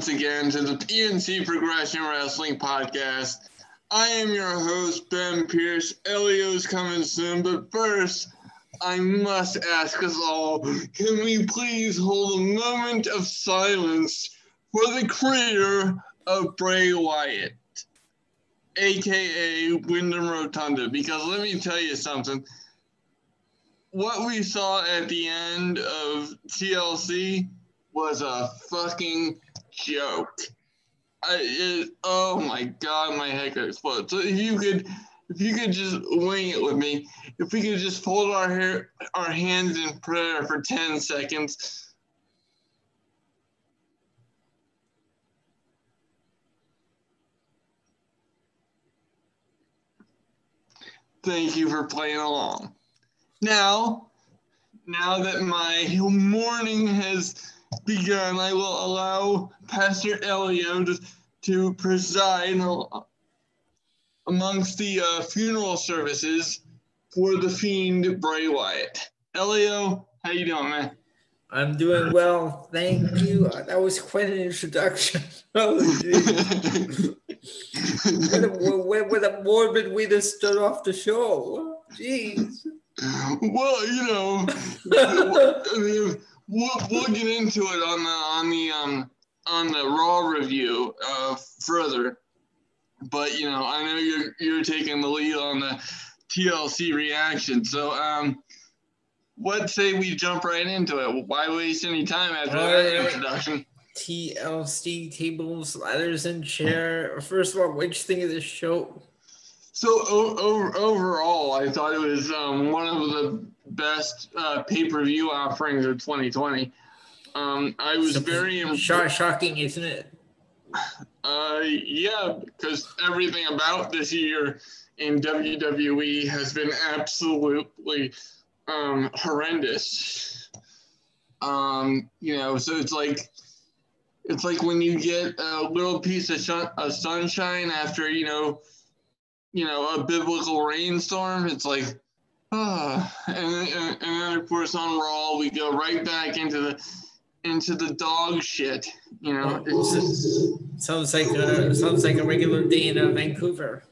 once again to the PNC Progression Wrestling Podcast. I am your host, Ben Pierce. Elio's coming soon, but first, I must ask us all can we please hold a moment of silence for the creator of Bray Wyatt, aka Windham Rotunda? Because let me tell you something. What we saw at the end of TLC was a fucking joke. I, it, oh my god, my head could. So if you could, if you could just wing it with me, if we could just fold our hair, our hands in prayer for ten seconds. Thank you for playing along. Now, now that my morning has begun, I will allow Pastor Elio to, to preside amongst the uh, funeral services for the fiend Bray Wyatt. Elio, how you doing, man? I'm doing well, thank you. That was quite an introduction. Oh, what, a, what, what a morbid way to start off the show. Jeez. Well, you know, I mean, we'll, we'll get into it on the on the um on the raw review uh further. But you know i know you're you're taking the lead on the tlc reaction. So um what say we jump right into it? Why waste any time after that right. introduction? Tlc tables ladders and chair. First of all what you think of this show? So o- o- overall i thought it was um, one of the best uh, pay-per-view offerings of 2020. Um, I was so, very impressed. shocking, isn't it? Uh, yeah, because everything about this year in WWE has been absolutely um, horrendous. Um, you know, so it's like it's like when you get a little piece of, shun- of sunshine after you know, you know, a biblical rainstorm. It's like and, and, and then of course on Raw we go right back into the into the dog shit. You know, sounds like a sounds like a regular day in uh, Vancouver.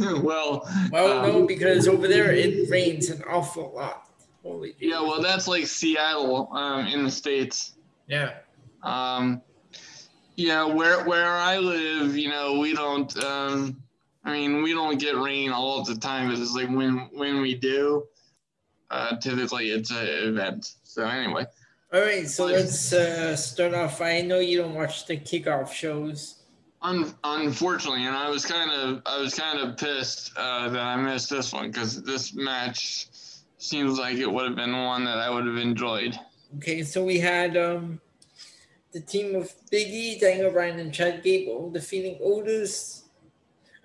well, well, um, no, because over there it rains an awful lot. Holy. Yeah, well, that's like Seattle um, in the states. Yeah. Um, yeah, where where I live, you know, we don't. Um, I mean, we don't get rain all the time. It's like when when we do, uh, typically it's an event. So anyway. All right, so let's uh, start off. I know you don't watch the kickoff shows. Un- unfortunately, and I was kind of I was kind of pissed uh, that I missed this one because this match seems like it would have been one that I would have enjoyed. Okay, so we had um, the team of Biggie, Daniel Bryan, and Chad Gable defeating Otis,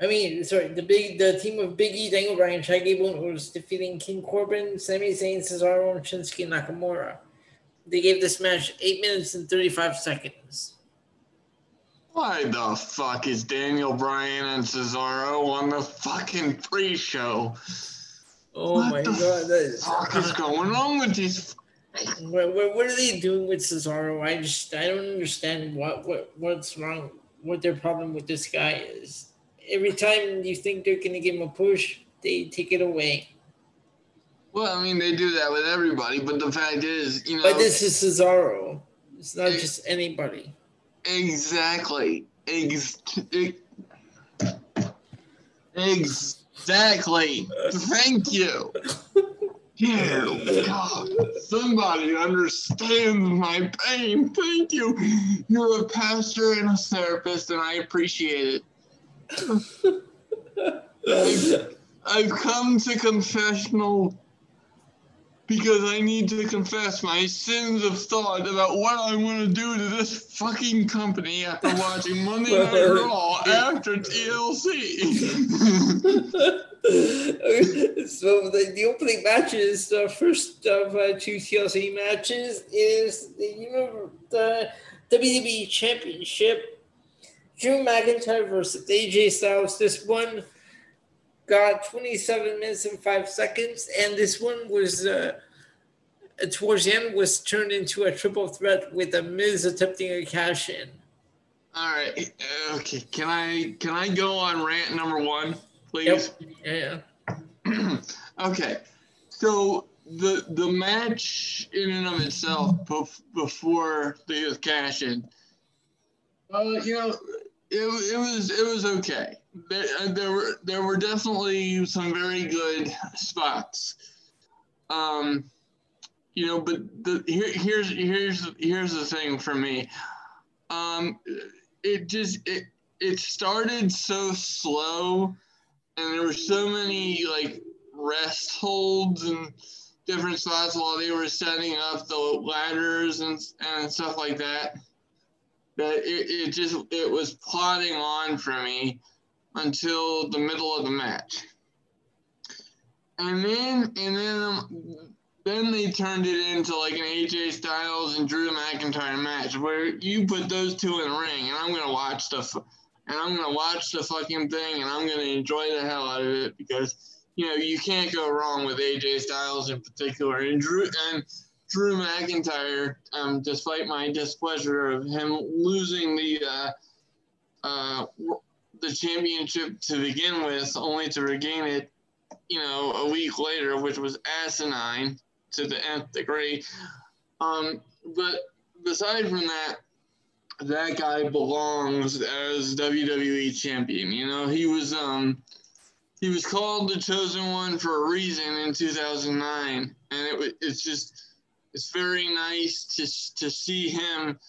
I mean, sorry, the big the team of Biggie, Daniel Bryan, Chad Gable was defeating King Corbin, Sami Zayn, Cesaro, and Shinsuke Nakamura. They gave this match eight minutes and thirty five seconds. Why the fuck is Daniel Bryan and Cesaro on the fucking pre-show? Oh what my god! What fuck is going on with these? What, what, what are they doing with Cesaro? I just I don't understand what what what's wrong. What their problem with this guy is every time you think they're going to give him a push, they take it away. Well, I mean, they do that with everybody, but the fact is, you know. But this is Cesaro. It's not ex- just anybody. Exactly. Ex- exactly. Thank you. Dear God, somebody understands my pain. Thank you. You're a pastor and a therapist, and I appreciate it. I've, I've come to confessional because I need to confess my sins of thought about what I'm going to do to this fucking company after watching Monday Night Raw after TLC. so the, the opening matches, the first of uh, two TLC matches, is the, you know, the WWE Championship Drew McIntyre versus AJ Styles. This one got 27 minutes and five seconds, and this one was uh, towards the end was turned into a triple threat with the Miz attempting a cash in. All right. Okay. Can I can I go on rant number one, please? Yep. Yeah. okay. So the the match in and of itself before the cash in, uh, you know, it, it was it was okay. There, uh, there were there were definitely some very good spots. Um, you know, but the here here's here's here's the thing for me. Um, it just it it started so slow, and there were so many like rest holds and different spots while they were setting up the ladders and and stuff like that. That it, it just it was plodding on for me until the middle of the match. And then and then um, then they turned it into like an AJ Styles and Drew McIntyre match where you put those two in the ring and I'm gonna watch the and I'm gonna watch the fucking thing and I'm gonna enjoy the hell out of it because you know, you can't go wrong with AJ Styles in particular. And Drew and Drew McIntyre, um, despite my displeasure of him losing the uh, uh, the championship to begin with, only to regain it, you know, a week later, which was asinine to the nth degree. Um, but aside from that, that guy belongs as WWE champion. You know, he was um he was called the chosen one for a reason in 2009 and it it's just it's very nice to to see him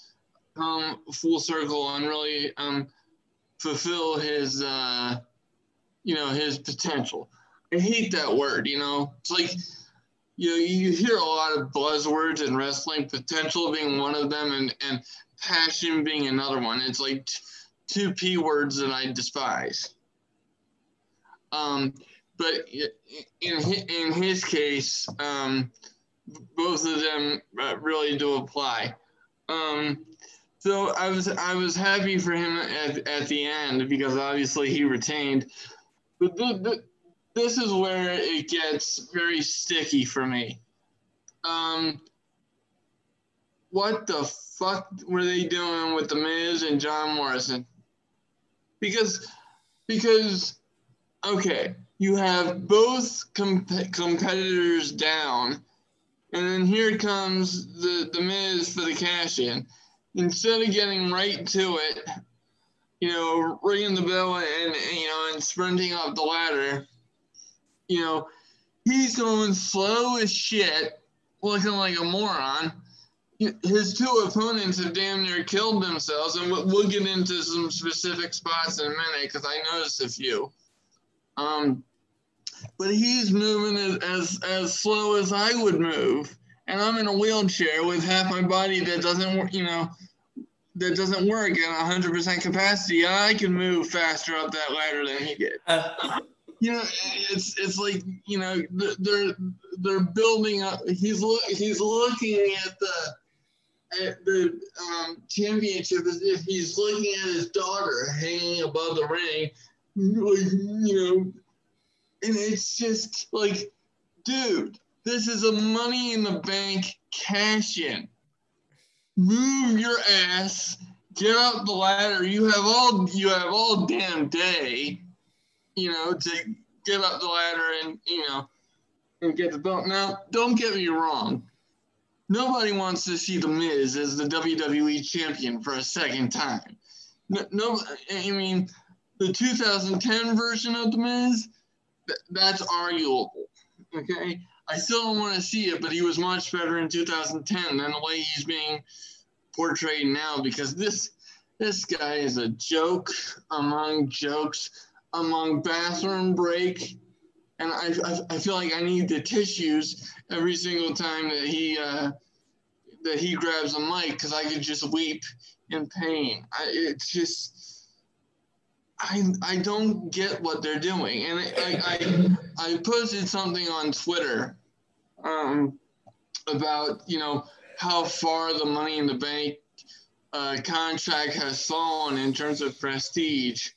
come full circle and really um fulfill his uh you know his potential. I hate that word you know? It's like you know you hear a lot of buzzwords in wrestling potential being one of them and and passion being another one. It's like t- two p words that i despise. Um, but in in his case, um, both of them uh, really do apply. Um, so I was I was happy for him at, at the end because obviously he retained. But this is where it gets very sticky for me. Um, what the fuck were they doing with the Miz and John Morrison? Because because okay, you have both comp- competitors down, and then here comes the, the Miz for the cash in. Instead of getting right to it, you know, ringing the bell and, you know, and sprinting up the ladder, you know, he's going slow as shit, looking like a moron. His two opponents have damn near killed themselves, and we'll get into some specific spots in a minute because I noticed a few. Um, but he's moving as, as, as slow as I would move. And I'm in a wheelchair with half my body that doesn't work, you know, that doesn't work at 100% capacity. I can move faster up that ladder than he did. Uh, you know, it's it's like you know they're they're building up. He's look he's looking at the at the um, championship as if he's looking at his daughter hanging above the ring, like, you know, and it's just like, dude, this is a money in the bank cash in. Move your ass, get up the ladder. You have all you have all damn day, you know, to get up the ladder and you know and get the belt. Now, don't get me wrong. Nobody wants to see the Miz as the WWE champion for a second time. No, no I mean, the 2010 version of The Miz, that's arguable. Okay. I still don't want to see it, but he was much better in 2010 than the way he's being portrayed now because this this guy is a joke among jokes, among bathroom break. And I, I, I feel like I need the tissues every single time that he uh, that he grabs a mic because I could just weep in pain. I, it's just I, I don't get what they're doing. And I, I, I posted something on Twitter um, about, you know, how far the money in the bank uh, contract has fallen in terms of prestige.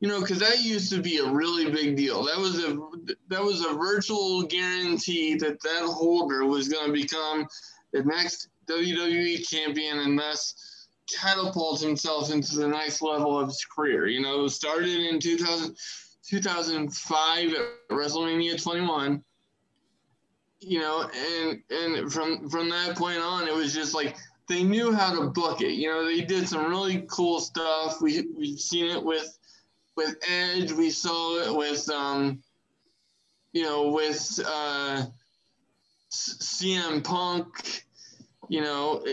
you know, because that used to be a really big deal. That was a that was a virtual guarantee that that holder was going to become the next WWE champion and thus catapult himself into the next level of his career. You know, started in 2000, 2005 at WrestleMania 21. You know, and and from from that point on, it was just like they knew how to book it. You know, they did some really cool stuff. We we've seen it with with Edge. We saw it with um, you know, with uh, CM Punk. You know,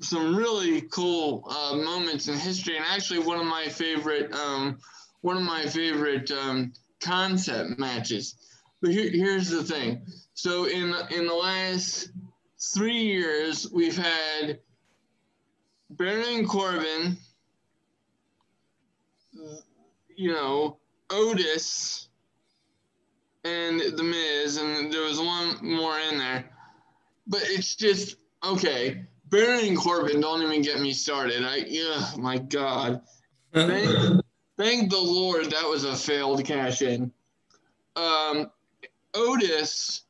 some really cool uh, moments in history, and actually one of my favorite um, one of my favorite um, concept matches. But here, here's the thing. So in in the last three years, we've had Baron Corbin, you know, Otis, and The Miz, and there was one more in there. But it's just okay. Baron Corbin, don't even get me started. I, yeah, my God. thank, thank the Lord that was a failed cash in. Um, Otis,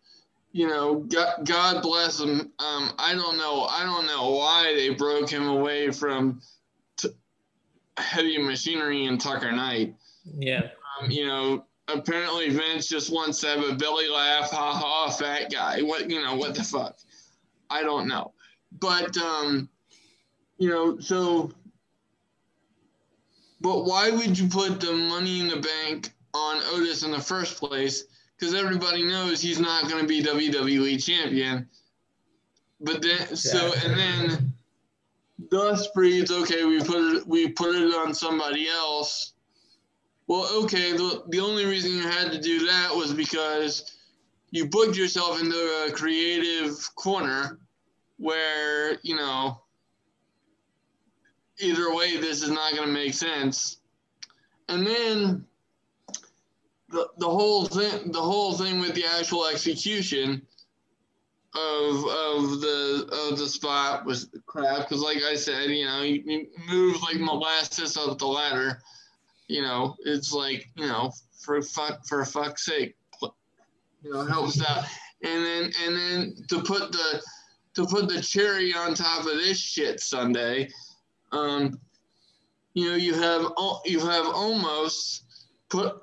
you know, God, God bless him. Um, I don't know. I don't know why they broke him away from t- heavy machinery and Tucker Knight. Yeah. Um, you know, apparently Vince just wants to have a belly laugh, ha ha, fat guy. What you know? What the fuck? I don't know. But um, you know, so. But why would you put the money in the bank on Otis in the first place? Because everybody knows he's not going to be WWE champion. But then, so and then, thus breeds. Okay, we put it. We put it on somebody else well, okay, the, the only reason you had to do that was because you booked yourself into a creative corner where, you know, either way, this is not going to make sense. And then the, the whole thing, the whole thing with the actual execution of of the of the spot was crap. Because, like I said, you know, you, you move like molasses up the ladder you know, it's like, you know, for fuck for fuck's sake, you know, helps out. And then and then to put the to put the cherry on top of this shit Sunday, um, you know, you have you have almost put,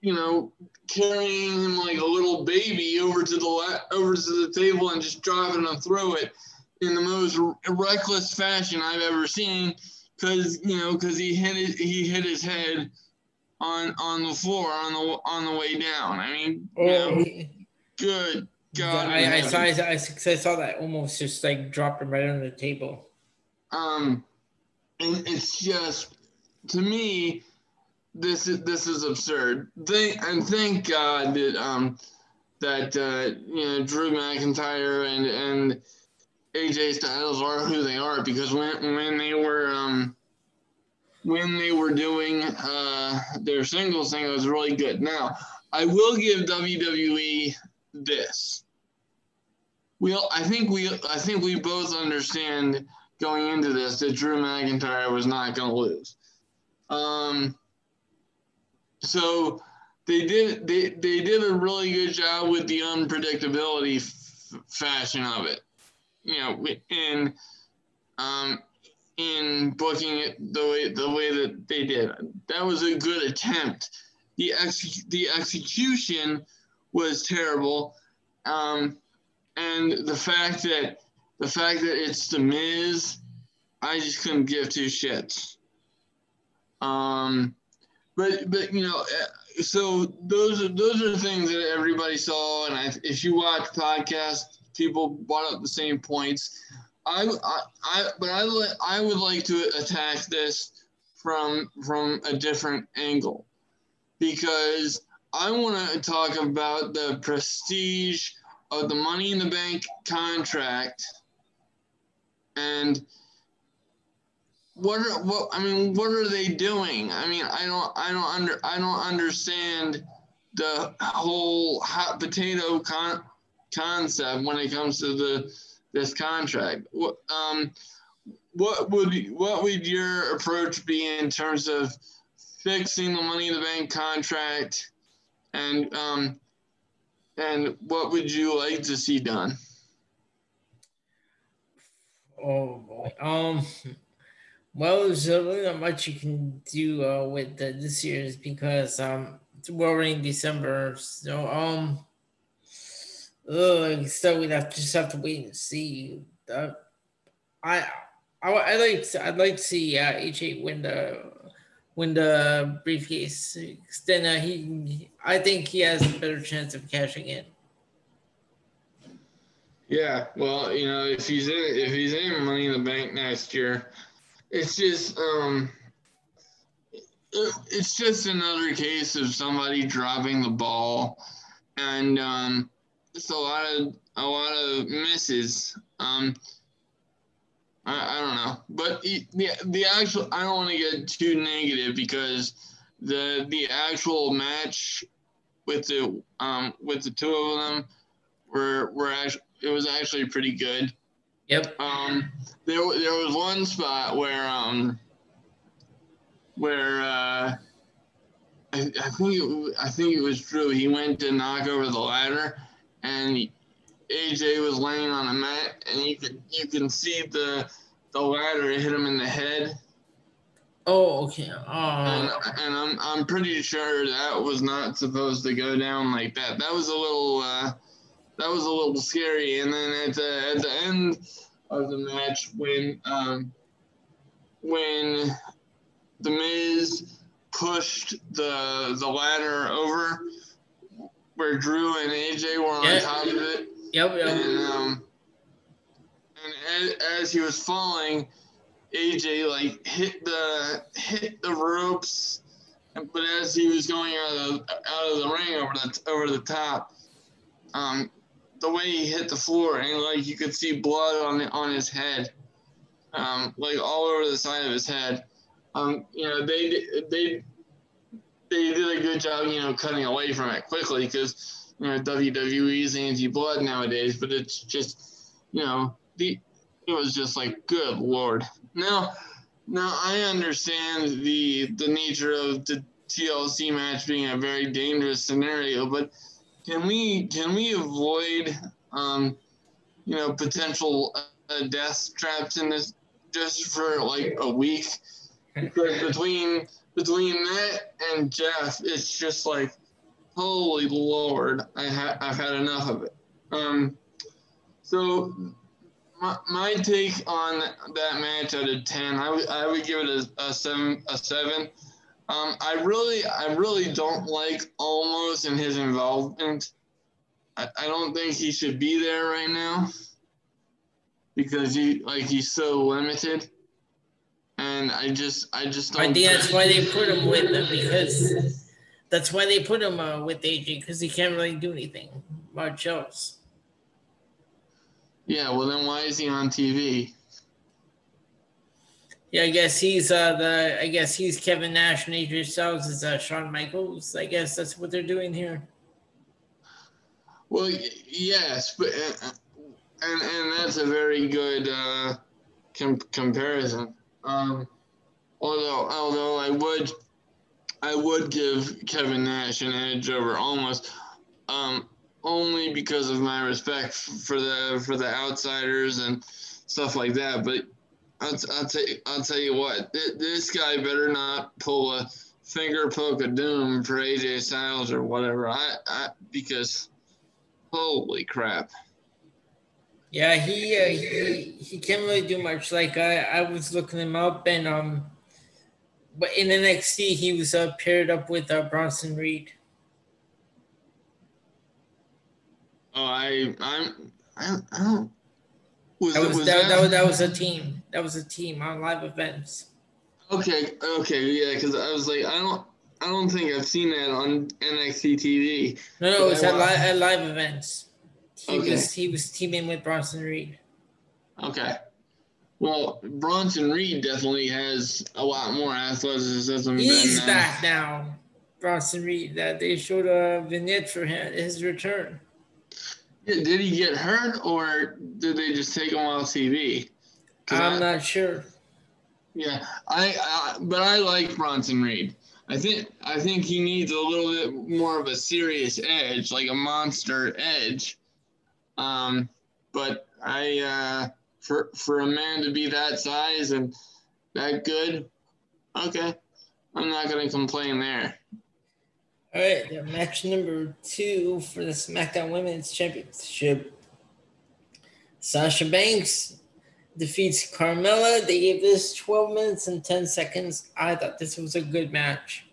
you know, carrying him like a little baby over to the over to the table and just dropping him through it in the most reckless fashion I've ever seen because you know because he hit his, he hit his head on on the floor on the on the way down. I mean, oh, know, good God! I, I saw I, I, saw that Morrison just like dropped him right on the table. Um, and it's just to me, this is this is absurd. Thank and thank God that um that uh, you know Drew McIntyre and and AJ Styles are who they are because when when they were um, when they were doing uh, their singles thing, it was really good. Now, I will give WWE this. We, I think we, I think we both understand going into this that Drew McIntyre was not going to lose. Um, so they did, they, they did a really good job with the unpredictability f- fashion of it you know, in um, in booking it the way the way that they did. That was a good attempt. The ex- the execution was terrible, um, and the fact that the fact that it's the Miz, I just couldn't give two shits. Um, but but you know, eh, so those are those are things that everybody saw, and I, if you watch podcasts people brought up the same points. I, I, I but I, I would like to attack this from from a different angle because I want to talk about the prestige of the Money in the Bank contract and what are what I mean what are they doing? I mean I don't I don't under I don't understand the whole hot potato con concept when it comes to the this contract. What um, what would what would your approach be in terms of fixing the Money in the Bank contract, and um, and what would you like to see done? Oh boy. Um. Well, there's really not much you can do uh, with the, this year's because um we're already in December, so um. Ugh, so we'd have just have to wait and see. Uh, I, I I like I'd like to see uh, AJ win the win the briefcase. Then uh, he, I think he has a better chance of cashing in. Yeah, well, you know, if he's in if he's in Money in the Bank next year, it's just um, it's just another case of somebody dropping the ball, and um, just a lot of a lot of misses. Um, I, I don't know, but the the actual I don't want to get too negative because the the actual match with the um with the two of them were were actually it was actually pretty good. Yep. Um, there there was one spot where um where uh I, I think it, I think it was Drew. He went to knock over the ladder, and AJ was laying on a mat, and you could you can see the the ladder hit him in the head. Oh, okay. Uh, and, and I'm I'm pretty sure that was not supposed to go down like that. That was a little uh, that was a little scary. And then at the at the end of the match, when um, when the Miz pushed the the ladder over where Drew and AJ were on Yeah. top of it, yep, yep. and um, and as, as he was falling, AJ like hit the hit the ropes, but as he was going out of the, out of the ring over the over the top, um, the way he hit the floor and like you could see blood on on his head, um, like all over the side of his head. Um, you know they they they did a good job, you know, cutting away from it quickly because you know WWE's anti-blood nowadays, but it's just you know the it was just like good lord. Now now I understand the the nature of the TLC match being a very dangerous scenario, but can we can we avoid um you know potential uh, death traps in this just for like a week? Because between between that and Jeff, it's just like, holy lord, I ha- I've had enough of it. Um, so my, my take on that match out of ten, I would give it a, a seven a seven. Um, I really I really don't like Morrison's involvement. I, I don't think he should be there right now because he like he's so limited. And I just I just don't I that's why they put him with them because that's why they put him uh, with AJ because he can't really do anything much else. Yeah, well then why is he on TV? Yeah, I guess he's uh the I guess he's Kevin Nash and AJ Styles is uh, Shawn Michaels. I guess that's what they're doing here. Well, y- yes, but uh, and and that's a very good uh, com- comparison. Um, although although I would I would give Kevin Nash an edge over Morrison um, only because of my respect for the for the outsiders and stuff like that. But I'll, I'll tell you, I'll tell you what th- this guy better not pull a finger poke of doom for AJ Styles or whatever. I, I because holy crap. Yeah, he uh, he he can't really do much. Like I I was looking him up and um, but in NXT he was uh, paired up with uh, Bronson Reed. Oh, I I'm I, I don't. Was, That was, was that, that, that, was that was a team. That was a team on live events. okay? Okay, yeah, because I was like, I don't, I don't think I've seen that on NXT TV. No, no, it was at, li- at live events. He Okay. was he was teaming with Bronson Reed. Okay. Well, Bronson Reed definitely has a lot more athleticism He's than. uh, back now. Bronson Reed. That they showed a vignette for him his return. Did he get hurt or did they just take him off TV? I'm I- not sure. Yeah, I, I but I like Bronson Reed. I think I think he needs a little bit more of a serious edge, like a monster edge. Um, but I uh, for for a man to be that size and that good, okay, I'm not gonna complain there. All right, match number two for the SmackDown Women's Championship. Sasha Banks defeats Carmella. They gave this 12 minutes and 10 seconds. I thought this was a good match.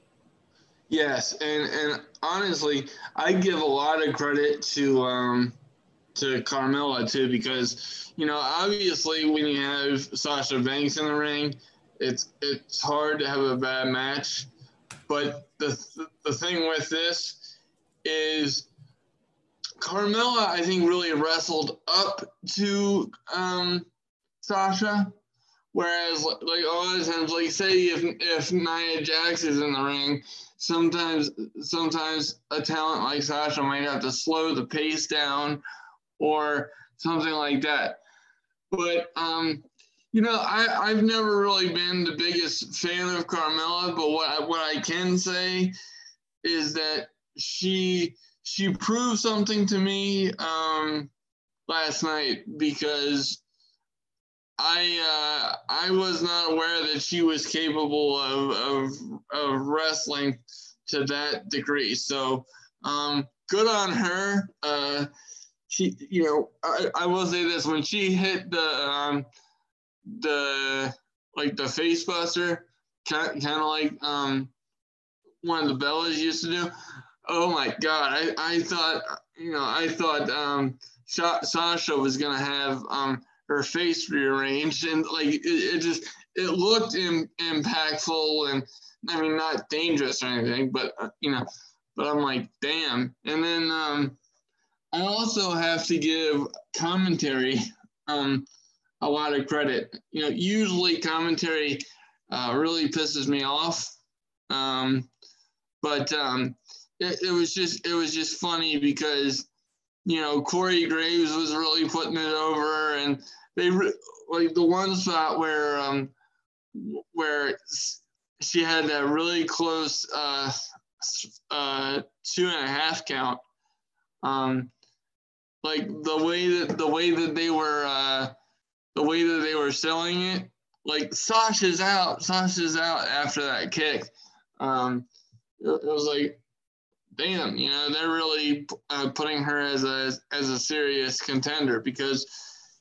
Yes, and and honestly, I give a lot of credit to um to Carmella too because you know obviously when you have Sasha Banks in the ring, it's it's hard to have a bad match, but the the thing with this is Carmella I think really wrestled up to um Sasha. Whereas, like a lot of times, like say if if Nia Jax is in the ring, sometimes sometimes a talent like Sasha might have to slow the pace down, or something like that. But um, you know, I I've never really been the biggest fan of Carmella, but what I, what I can say is that she she proved something to me um, last night because I uh, I was not aware that she was capable of, of, of wrestling to that degree. So um, good on her. Uh, she, you know, I, I will say this: when she hit the um, the like the face buster, kind of like um, one of the Bellas used to do. Oh my God! I, I thought you know I thought um, Sasha was gonna have um, her face rearranged and like it, it just it looked Im- impactful and I mean not dangerous or anything, but uh, you know, but I'm like, damn. And then um, I also have to give commentary um, a lot of credit. You know, usually commentary uh, really pisses me off, um, but um, it, it was just it was just funny because you know Corey Graves was really putting it over and they re- like the one spot where um where she had that really close uh uh two and a half count um like the way that the way that they were uh the way that they were selling it like Sasha's out Sasha's out after that kick um it, it was like damn you know they're really uh, putting her as a as a serious contender because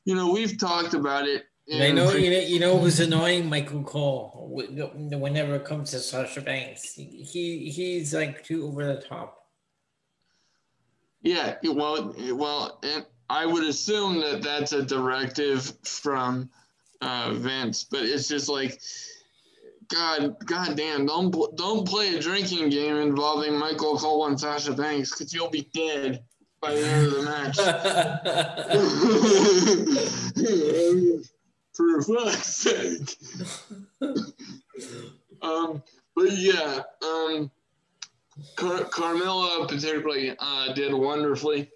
you know, we've talked about it. I know you know you know who's annoying Michael Cole whenever it comes to Sasha Banks. He he's like too over the top. Yeah, well, well, and I would assume that that's a directive from uh, Vince, but it's just like, God, God damn, don't don't play a drinking game involving Michael Cole and Sasha Banks because you'll be dead by the end of the match. For fuck's sake. um, but yeah, um, Car- Carmella particularly uh, did wonderfully.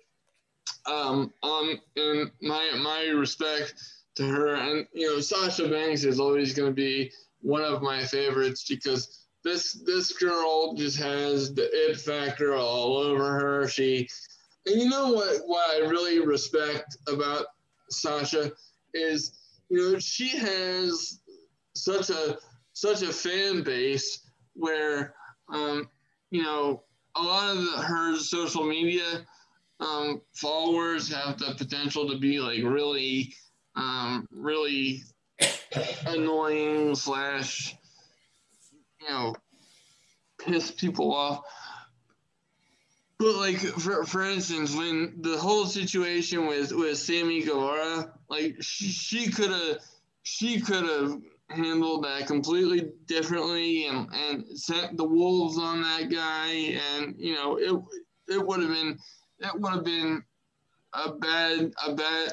Um, um, in my my respect to her, and you know, Sasha Banks is always going to be one of my favorites because this this girl just has the it factor all over her. She and you know what? What I really respect about Sasha is, you know, she has such a such a fan base where, um, you know, a lot of her social media um, followers have the potential to be like really, um, really annoying slash, you know, piss people off. But like for for instance, when the whole situation with with Sammy Guevara, like she could have she could have handled that completely differently and and sent the wolves on that guy, and you know it it would have been it would have been a bad a bad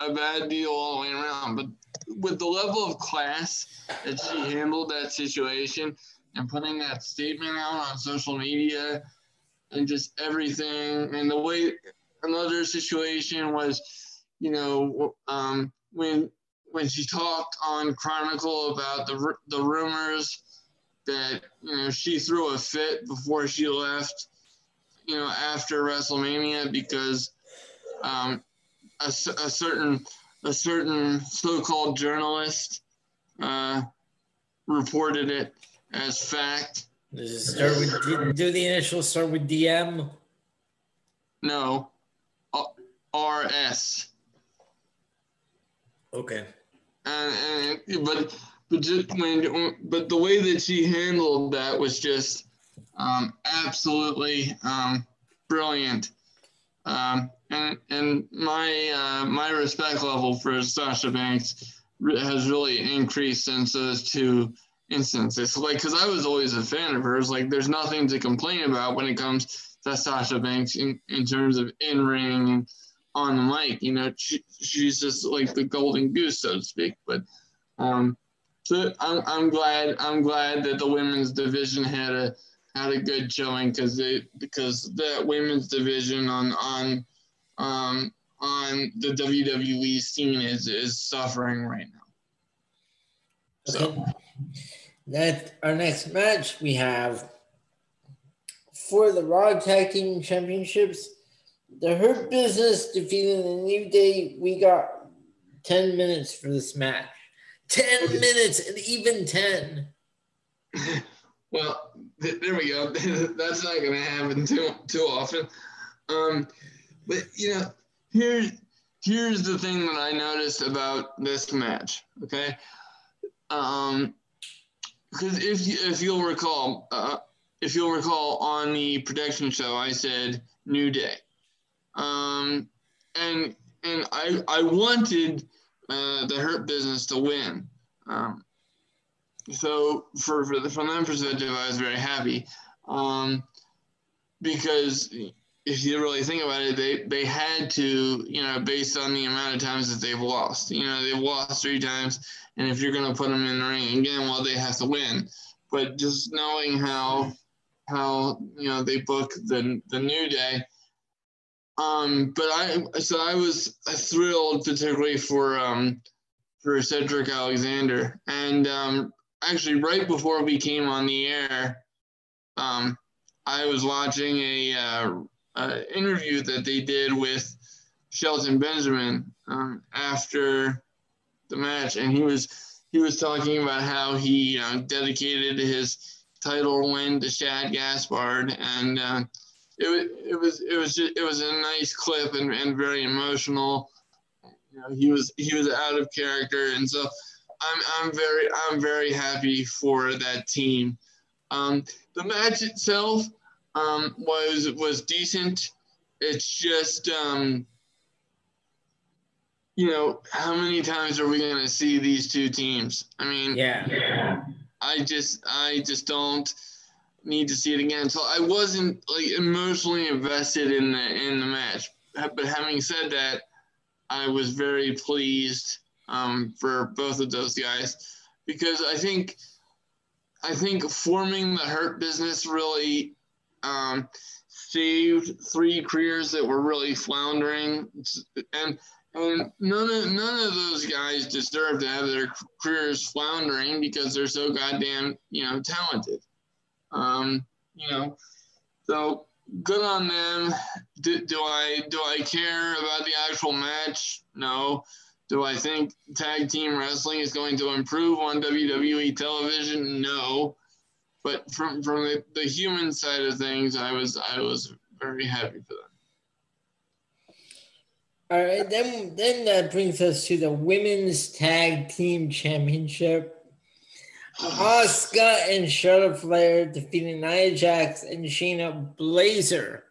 a bad deal all the way around. But with the level of class that she handled that situation and putting that statement out on social media and just everything. And the way another situation was, you know, um, when when she talked on Chronicle about the the rumors that you know she threw a fit before she left. You know, after WrestleMania because um, a, a certain a certain so-called journalist uh, reported it as fact. Start with do the initial start with DM? No, RS. Okay. And, and but but just when but the way that she handled that was just um, absolutely um, brilliant. Um, and and my uh, my respect level for Sasha Banks has really increased since those two instances. Like, because I was always a fan of hers. Like, there's nothing to complain about when it comes to Sasha Banks in, in terms of in ring on the mic. You know, she, she's just like the golden goose, so to speak. But um, so I'm, I'm glad I'm glad that the women's division had a had a good showing because they because that women's division on on um, on the WWE scene is is suffering right now. So okay. that our next match we have for the Raw Tag Team Championships, the Hurt Business defeating the New Day. We got ten minutes for this match. Ten minutes and even ten. well, th- there we go. That's not going to happen too too often. Um, but you know, here's here's the thing that I noticed about this match. Okay, um, because if you, if you'll recall, uh, if you'll recall on the production show, I said New Day, um, and and I I wanted uh, the Hurt Business to win. Um, so for, for the, from that perspective, I was very happy um, because if you really think about it, they, they had to, you know, based on the amount of times that they've lost. You know, they've lost three times, and if you're going to put them in the ring again, well, they have to win. But just knowing how how you know they book the the new day. Um, but I so I was thrilled, particularly for um, for Cedric Alexander, and um, actually right before we came on the air, um, I was watching a uh, uh, interview that they did with Shelton Benjamin um, after the match, and he was he was talking about how he know, dedicated his title win to Shad Gaspard, and uh, it, it was it was just, it was a nice clip and, and very emotional. You know, he was he was out of character, and so I'm I'm very I'm very happy for that team. Um, the match itself, um, was was decent. It's just um, you know how many times are we going to see these two teams? I mean, yeah. I just I just don't need to see it again. So I wasn't like emotionally invested in the in the match. But having said that, I was very pleased um, for both of those guys because I think I think forming the hurt business really um, saved three careers that were really floundering, and and none of none of those guys deserve to have their careers floundering because they're so goddamn you know talented. Um, you know, so good on them. Do, do I do I care about the actual match? No. Do I think tag team wrestling is going to improve on WWE television? No but from from the, the human side of things, I was I was very happy for them. All right, then then that brings us to the women's tag team championship. Asuka and Charlotte Flair defeating Nia Jax and Shayna Blazer.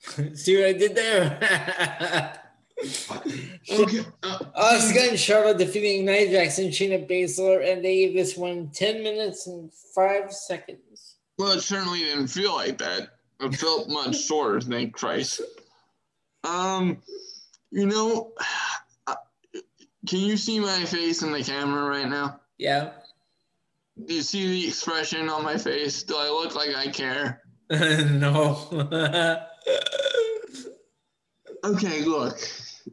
See what I did there? okay. Uh, Asuka and Charlotte defeating Nia Jax and Shayna Baszler, and they gave this one 10 minutes and five seconds. Well, it certainly didn't feel like that. It felt much shorter, thank Christ. Um, you know, uh, can you see my face in the camera right now? Yeah. Do you see the expression on my face? Do I look like I care? no. okay, look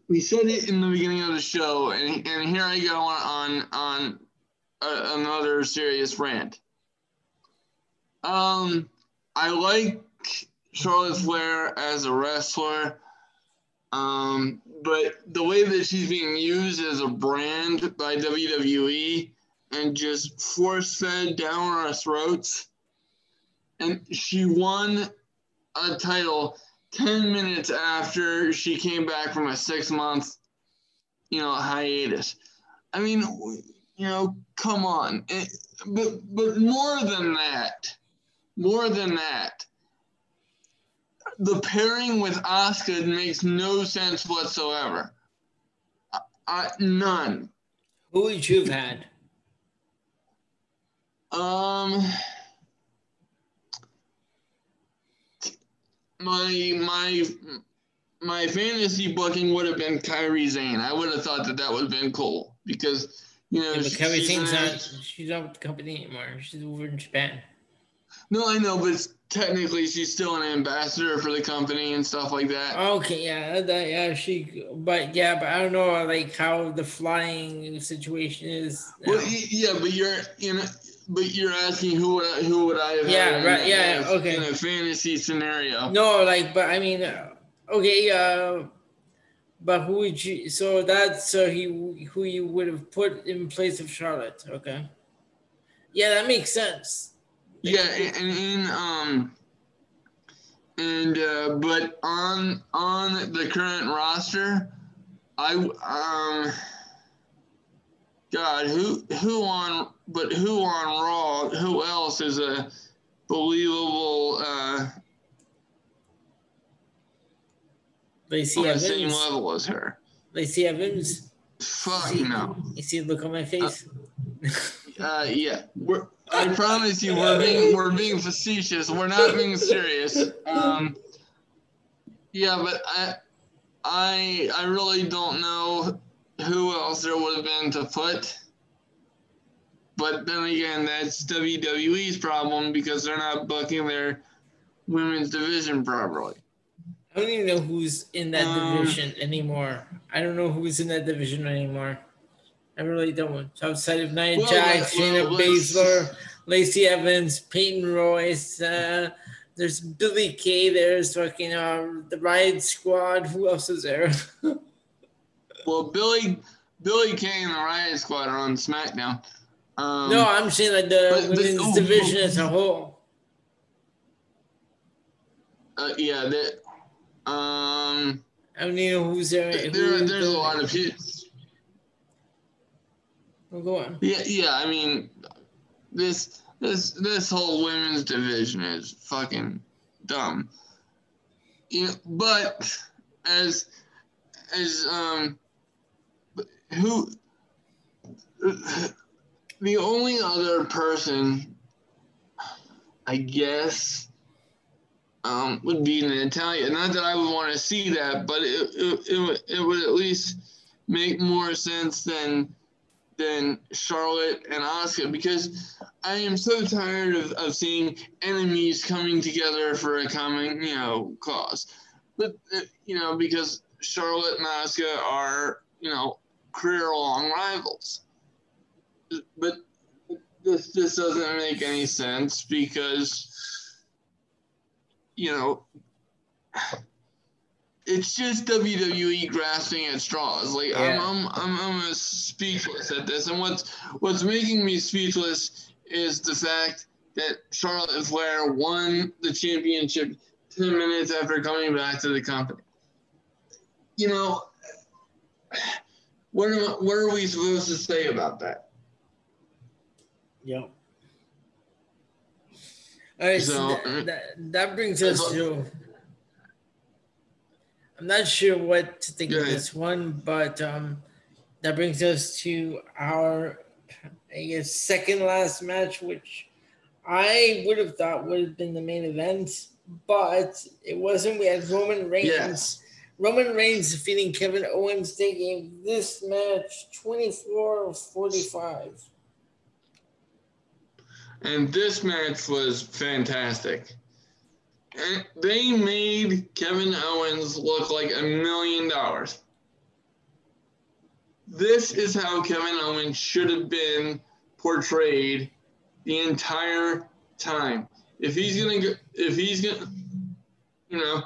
we said it in the beginning of the show, and, and here I go on on, on a, another serious rant. Um, I like Charlotte Flair as a wrestler. Um, but the way that she's being used as a brand by WWE and just force fed down our throats. And she won a title 10 minutes after she came back from a six month, you know, hiatus. I mean, you know, come on. It, but, but more than that, more than that, the pairing with Asuka makes no sense whatsoever. Uh, none. Who would you have had? Um, my my my fantasy booking would have been Kairi Sane. I would have thought that that would have been cool because you know. Yeah, but Kairi Sane's not. She's not with the company anymore. She's over in Japan. No, I know, but technically she's still an ambassador for the company and stuff like that. Okay, yeah, that, yeah, she, but yeah, but I don't know like how the flying situation is. Now. Well, yeah, but you're you know, but you're asking who would I, who would I have? Yeah, right. Yeah, okay. In a fantasy scenario. No, like, but I mean, okay, uh, but who would you? So that's so he who you would have put in place of Charlotte. Okay. Yeah, that makes sense. Yeah, and in um, and uh, but on on the current roster, I um, God, who who on but who on Raw? Who else is a believable? Uh, Lacey on Evans. the same level as her. Lacey Evans. Fuck see, no. You see the look on my face. Uh, uh yeah, we're I promise you, we're being we're being facetious. We're not being serious. Um, yeah, but I I I really don't know who else there would have been to put. But then again, that's WWE's problem because they're not booking their women's division properly. I don't even know who's in that Um, division anymore. I don't know who's in that division anymore. I really don't. Outside of Nia Well, Jax, well, Shayna let's- Baszler, Lacey Evans, Peyton Royce, uh, there's Billy Kay, there's fucking uh, the Riot Squad. Who else is there? Well, Billy Billy Kay and the Riot Squad are on SmackDown. Um, no, I'm saying like the but- but- women's oh, division oh. as a whole. uh, yeah, that. Um, I don't even know who's there. there, who- there's a lot of people. Oh, go on. Yeah, yeah. I mean, this this this whole women's division is fucking dumb. You know, but as as um, who the only other person, I guess, um, would be an Italian. Not that I would want to see that, but it it, it, would, it would at least make more sense than than Charlotte and Asuka because I am so tired of, of seeing enemies coming together for a common, you know, cause. But, uh, you know, because Charlotte and Asuka are, you know, career long rivals. But this just doesn't make any sense because, you know, it's just WWE grasping at straws. Like Yeah. I'm, I'm, I'm, I'm speechless at this. And what's what's making me speechless is the fact that Charlotte Flair won the championship ten minutes after coming back to the company. You know, what am, what are we supposed to say about that? Yep. All right, so, So, that, uh, that, that brings us so- to. I'm not sure what to think Go of this one, but um, that brings us to our, I guess, second last match, which I would have thought would have been the main event, but it wasn't. We had Roman Reigns. Yes. Roman Reigns defeating Kevin Owens. They gave this match 24 45. And this match was fantastic. And they made Kevin Owens look like a million dollars. This is how Kevin Owens should have been portrayed the entire time. if he's gonna go, if he's gonna, you know,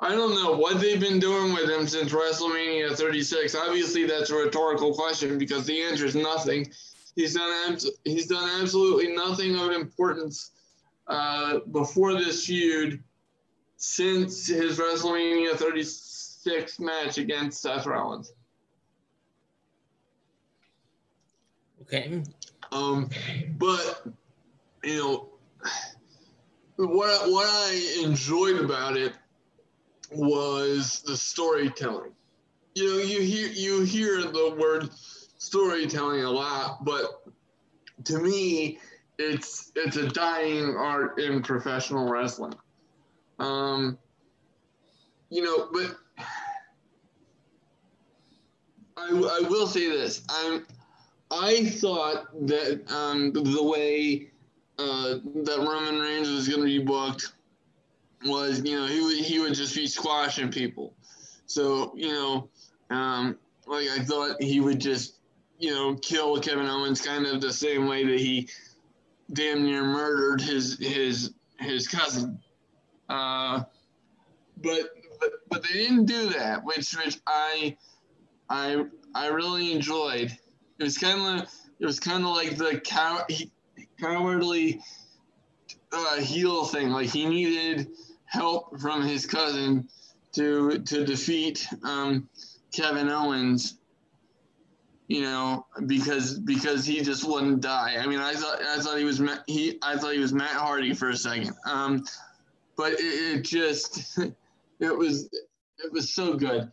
I don't know what they've been doing with him since WrestleMania 36. Obviously, that's a rhetorical question because the answer is nothing. He's done he's done absolutely nothing of importance uh, before this feud since his WrestleMania 36 match against Seth Rollins. Okay. Um, but you know what what I enjoyed about it was the storytelling. You know, you hear you hear the word storytelling a lot, but to me, it's it's a dying art in professional wrestling. Um, you know, but I, I will say this: I'm I thought that um, the way uh, that Roman Reigns was going to be booked was, you know, he would he would just be squashing people. So you know, um, like I thought he would just, you know, kill Kevin Owens kind of the same way that he damn near murdered his his his cousin. Uh, but but but they didn't do that, which which I I I really enjoyed. It was kind of it was kind of like the cow, cowardly uh, heel thing. Like he needed help from his cousin to to defeat um, Kevin Owens. You know, because because he just wouldn't die. I mean, I thought I thought he was he I thought he was Matt Hardy for a second. Um, but it, it just it was it was so good.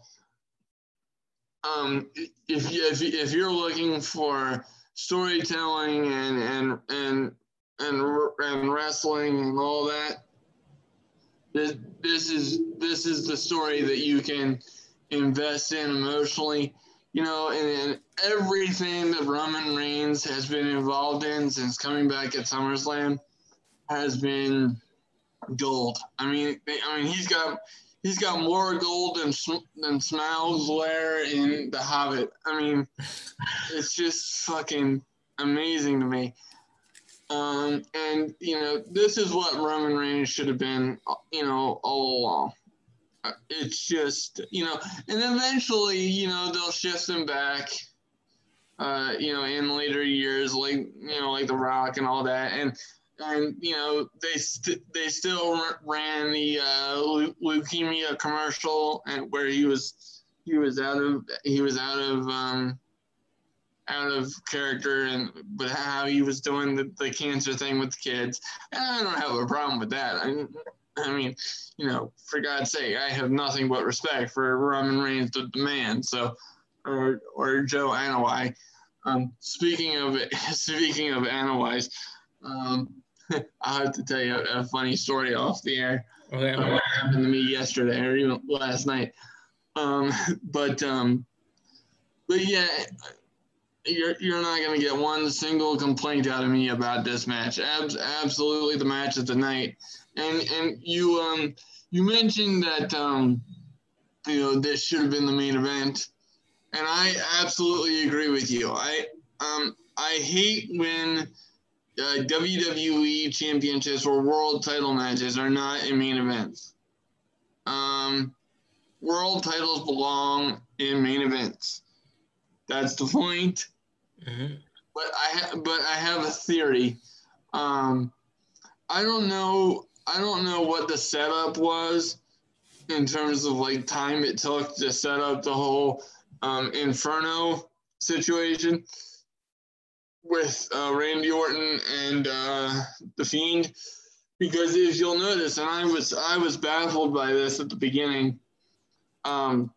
Um, if you, if, if you're looking for storytelling and and and and and wrestling and all that, this this is this is the story that you can invest in emotionally. You know, and, and everything that Roman Reigns has been involved in since coming back at SummerSlam has been gold. I mean, I mean, he's got he's got more gold than than Smaug's lair in The Hobbit. I mean, it's just fucking amazing to me. Um, and you know, this is what Roman Reigns should have been, you know, all along. It's just, you know, and eventually, you know, they'll shift them back, uh, you know, in later years, like you know, like The Rock and all that, and and you know, they st- they still ran the uh, leukemia commercial, and where he was he was out of he was out of um, out of character and but how he was doing the, the cancer thing with the kids. And I don't have a problem with that. I, I mean, you know, for God's sake, I have nothing but respect for Roman Reigns, the, man. So, or or Joe Anoa'i. Um, speaking of speaking of Anoa'i's, um, I have to tell you a, a, funny story off the air. Okay. Uh, what happened to me yesterday or even last night. Um, but um, but yeah, you're you're not gonna get one single complaint out of me about this match. Abs- absolutely the match of the night. And and you um you mentioned that um you know this should have been the main event, and I absolutely agree with you. I um I hate when uh, WWE championships or world title matches are not in main events. Um, world titles belong in main events. That's the point. Mm-hmm. But I ha- but I have a theory. Um, I don't know. I don't know what the setup was in terms of like time it took to set up the whole um, Inferno situation with uh, Randy Orton and uh, the Fiend, because if you'll notice, and I was I was baffled by this at the beginning, um,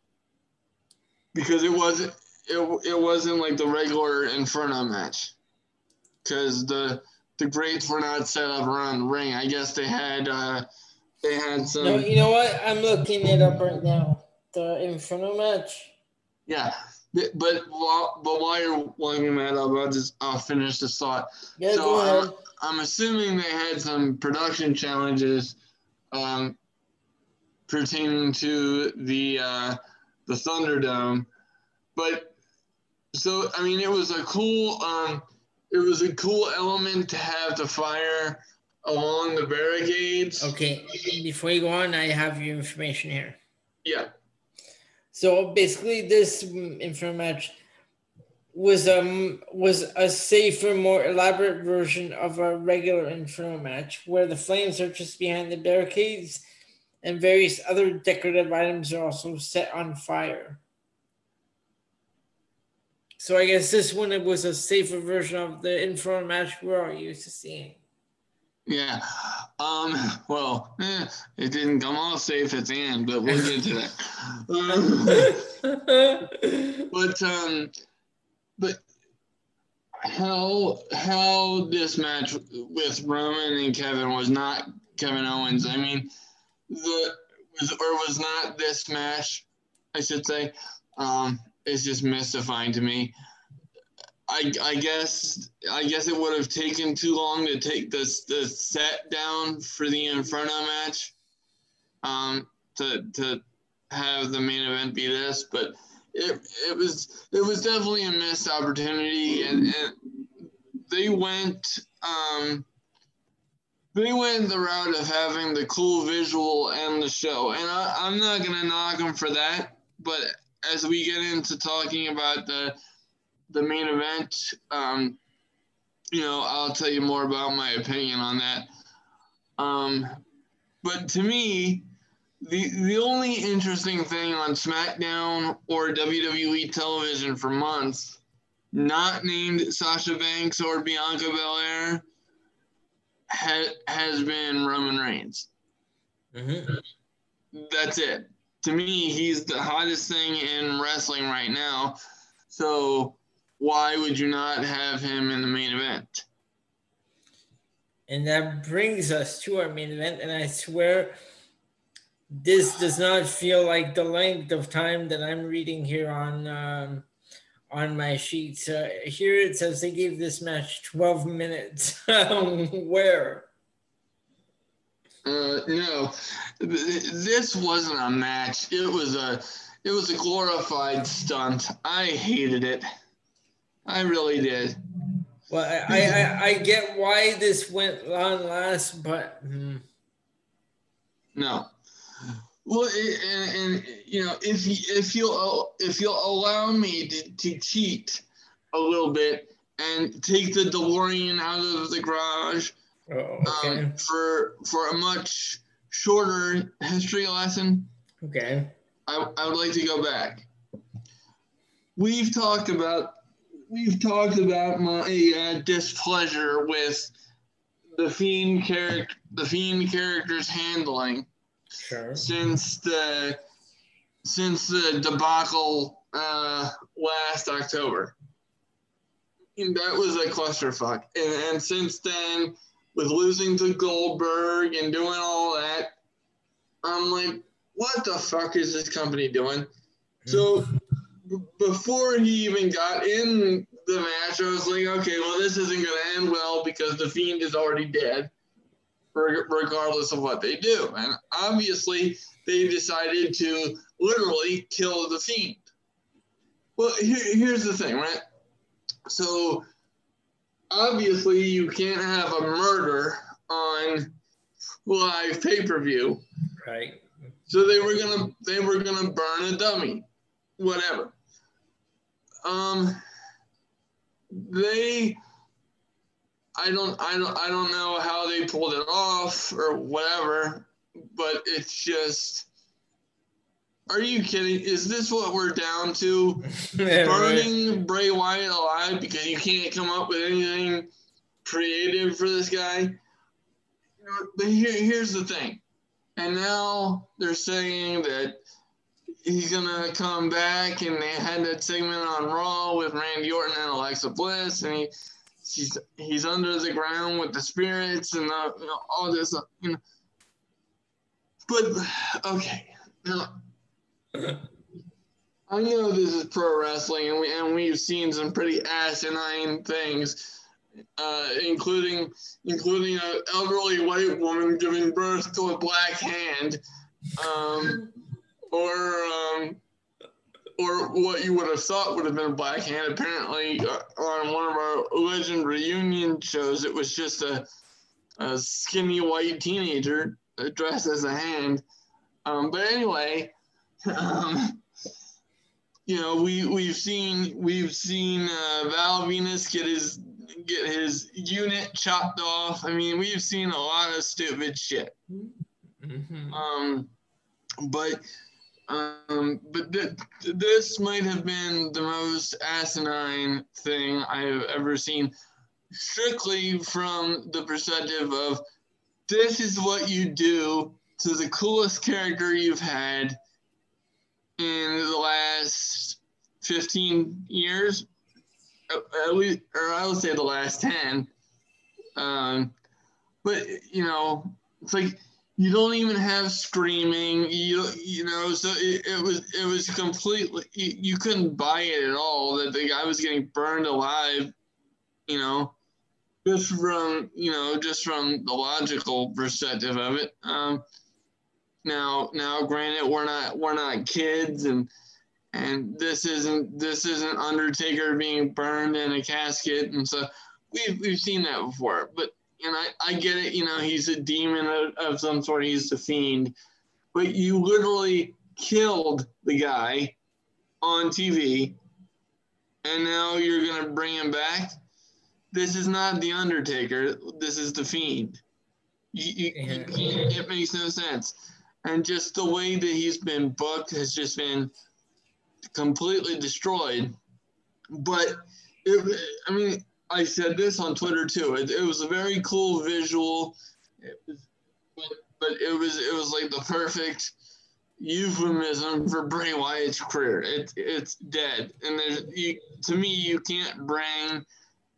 because it wasn't it, it wasn't like the regular Inferno match. Because the the greats were not set up around the ring. I guess they had uh, they had some. No, you know what? I'm looking it up right now. The Inferno match. Yeah, but while, but while you're looking that up, I'll just I'll finish this thought. Yeah, so. I'm, I'm assuming they had some production challenges um, pertaining to the uh, the Thunderdome, but so I mean, it was a cool, um, it was a cool element to have the fire along the barricades. Okay, before you go on, I have your information here. Yeah. So basically, this Inferno match was um was a safer, more elaborate version of a regular Inferno match, where the flames are just behind the barricades, and various other decorative items are also set on fire. So I guess this one it was a safer version of the Inferno match we're all used to seeing. Yeah. Um, well, eh, it didn't come all safe at the end, but we'll get to that. Um, but um, but how how this match with Roman and Kevin was not Kevin Owens. I mean, the was or was not this match, I should say. Um, is just mystifying to me. I, I guess I guess it would have taken too long to take this the set down for the Inferno match, um, to to have the main event be this, but it it was it was definitely a missed opportunity, and, and they went um, they went the route of having the cool visual and the show, and I, I'm not gonna knock them for that, but as we get into talking about the the main event, um, you know, I'll tell you more about my opinion on that. Um, but to me, the the only interesting thing on SmackDown or WWE television for months, not named Sasha Banks or Bianca Belair, ha, has been Roman Reigns. Mm-hmm. That's it. To me, he's the hottest thing in wrestling right now. So why would you not have him in the main event? And that brings us to our main event. And I swear, this does not feel like the length of time that I'm reading here on um, on my sheets. Uh, here it says they gave this match 12 minutes. Where? Uh, no, this wasn't a match. It was a it was a glorified stunt. I hated it. I really did. Well, I, I, I get why this went on last, but hmm. no. Well, and, and, you know, if you, if you'll if you'll allow me to, to cheat a little bit and take the DeLorean out of the garage oh, okay. um, for for a much shorter history lesson. Okay. I, I would like to go back. We've talked about we've talked about my uh, displeasure with the fiend character, the fiend character's handling. Sure. Since the since the debacle uh, last October, and that was a clusterfuck. And, and since then, with losing to Goldberg and doing all that, I'm like, what the fuck is this company doing? So before he even got in the match, I was like, okay, well, this isn't going to end well because the Fiend is already dead, regardless of what they do. And obviously, they decided to literally kill the Fiend. Well, here, here's the thing, right? So, obviously, you can't have a murder on live pay per view. Right. So they were gonna they were gonna burn a dummy, whatever um, they, I don't, I don't, I don't know how they pulled it off or whatever, but it's just. Are you kidding? Is this what we're down to? yeah, Burning right. Bray Wyatt alive because you can't come up with anything creative for this guy? But here, here's the thing. And now they're saying that he's gonna come back, and they had that segment on Raw with Randy Orton and Alexa Bliss, and he he's he's under the ground with the spirits and the, you know, all this, you know. But okay, now I know this is pro wrestling, and we and we've seen some pretty asinine things. Uh, including including an elderly white woman giving birth to a black hand, um, or um, or what you would have thought would have been a black hand. Apparently, uh, on one of our legend reunion shows, it was just a a skinny white teenager dressed as a hand. Um, but anyway, um, you know, we we've seen we've seen uh, Val Venis get his get his unit chopped off. I mean, we've seen a lot of stupid shit. Mm-hmm. Um, but um, but th- this might have been the most asinine thing I have ever seen, strictly from the perspective of this is what you do to the coolest character you've had in the last 15 years, at least, or I would say the last 10. Um, but, you know, it's like you don't even have screaming, you, you know, so it, it was, it was completely, you, you couldn't buy it at all that the guy was getting burned alive, you know, just from, you know, just from the logical perspective of it. Um, now, now, granted, we're not we're not kids, and and this isn't this isn't Undertaker being burned in a casket, and so we've we've seen that before. But and I I get it, you know, he's a demon of, of some sort, he's the fiend, but you literally killed the guy on TV, and now you're gonna bring him back. This is not the Undertaker. This is the Fiend. You, you, you, it makes no sense and just the way that he's been booked has just been completely destroyed. But it, I mean, I said this on Twitter too. It, it was a very cool visual, was, but, but it was it was like the perfect euphemism for Bray Wyatt's career. It, it's dead, and there's you, to me you can't bring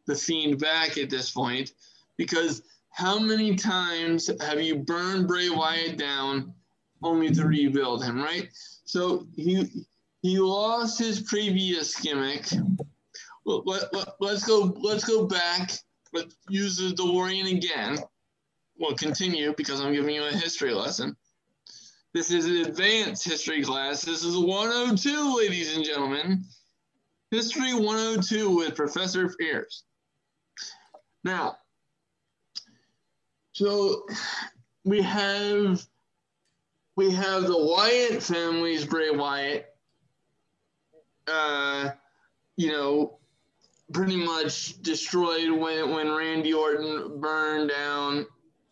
the Fiend back at this point because how many times have you burned Bray Wyatt down only to rebuild him, right? So he he lost his previous gimmick. Let, let, let's go let's go back. Let's use the DeLorean again. We'll continue because I'm giving you a history lesson. This is an advanced history class. This is 102, ladies and gentlemen. History 102 with Professor Pierce. Now, so we have we have the Wyatt family's Bray Wyatt, uh, you know, pretty much destroyed when when Randy Orton burned down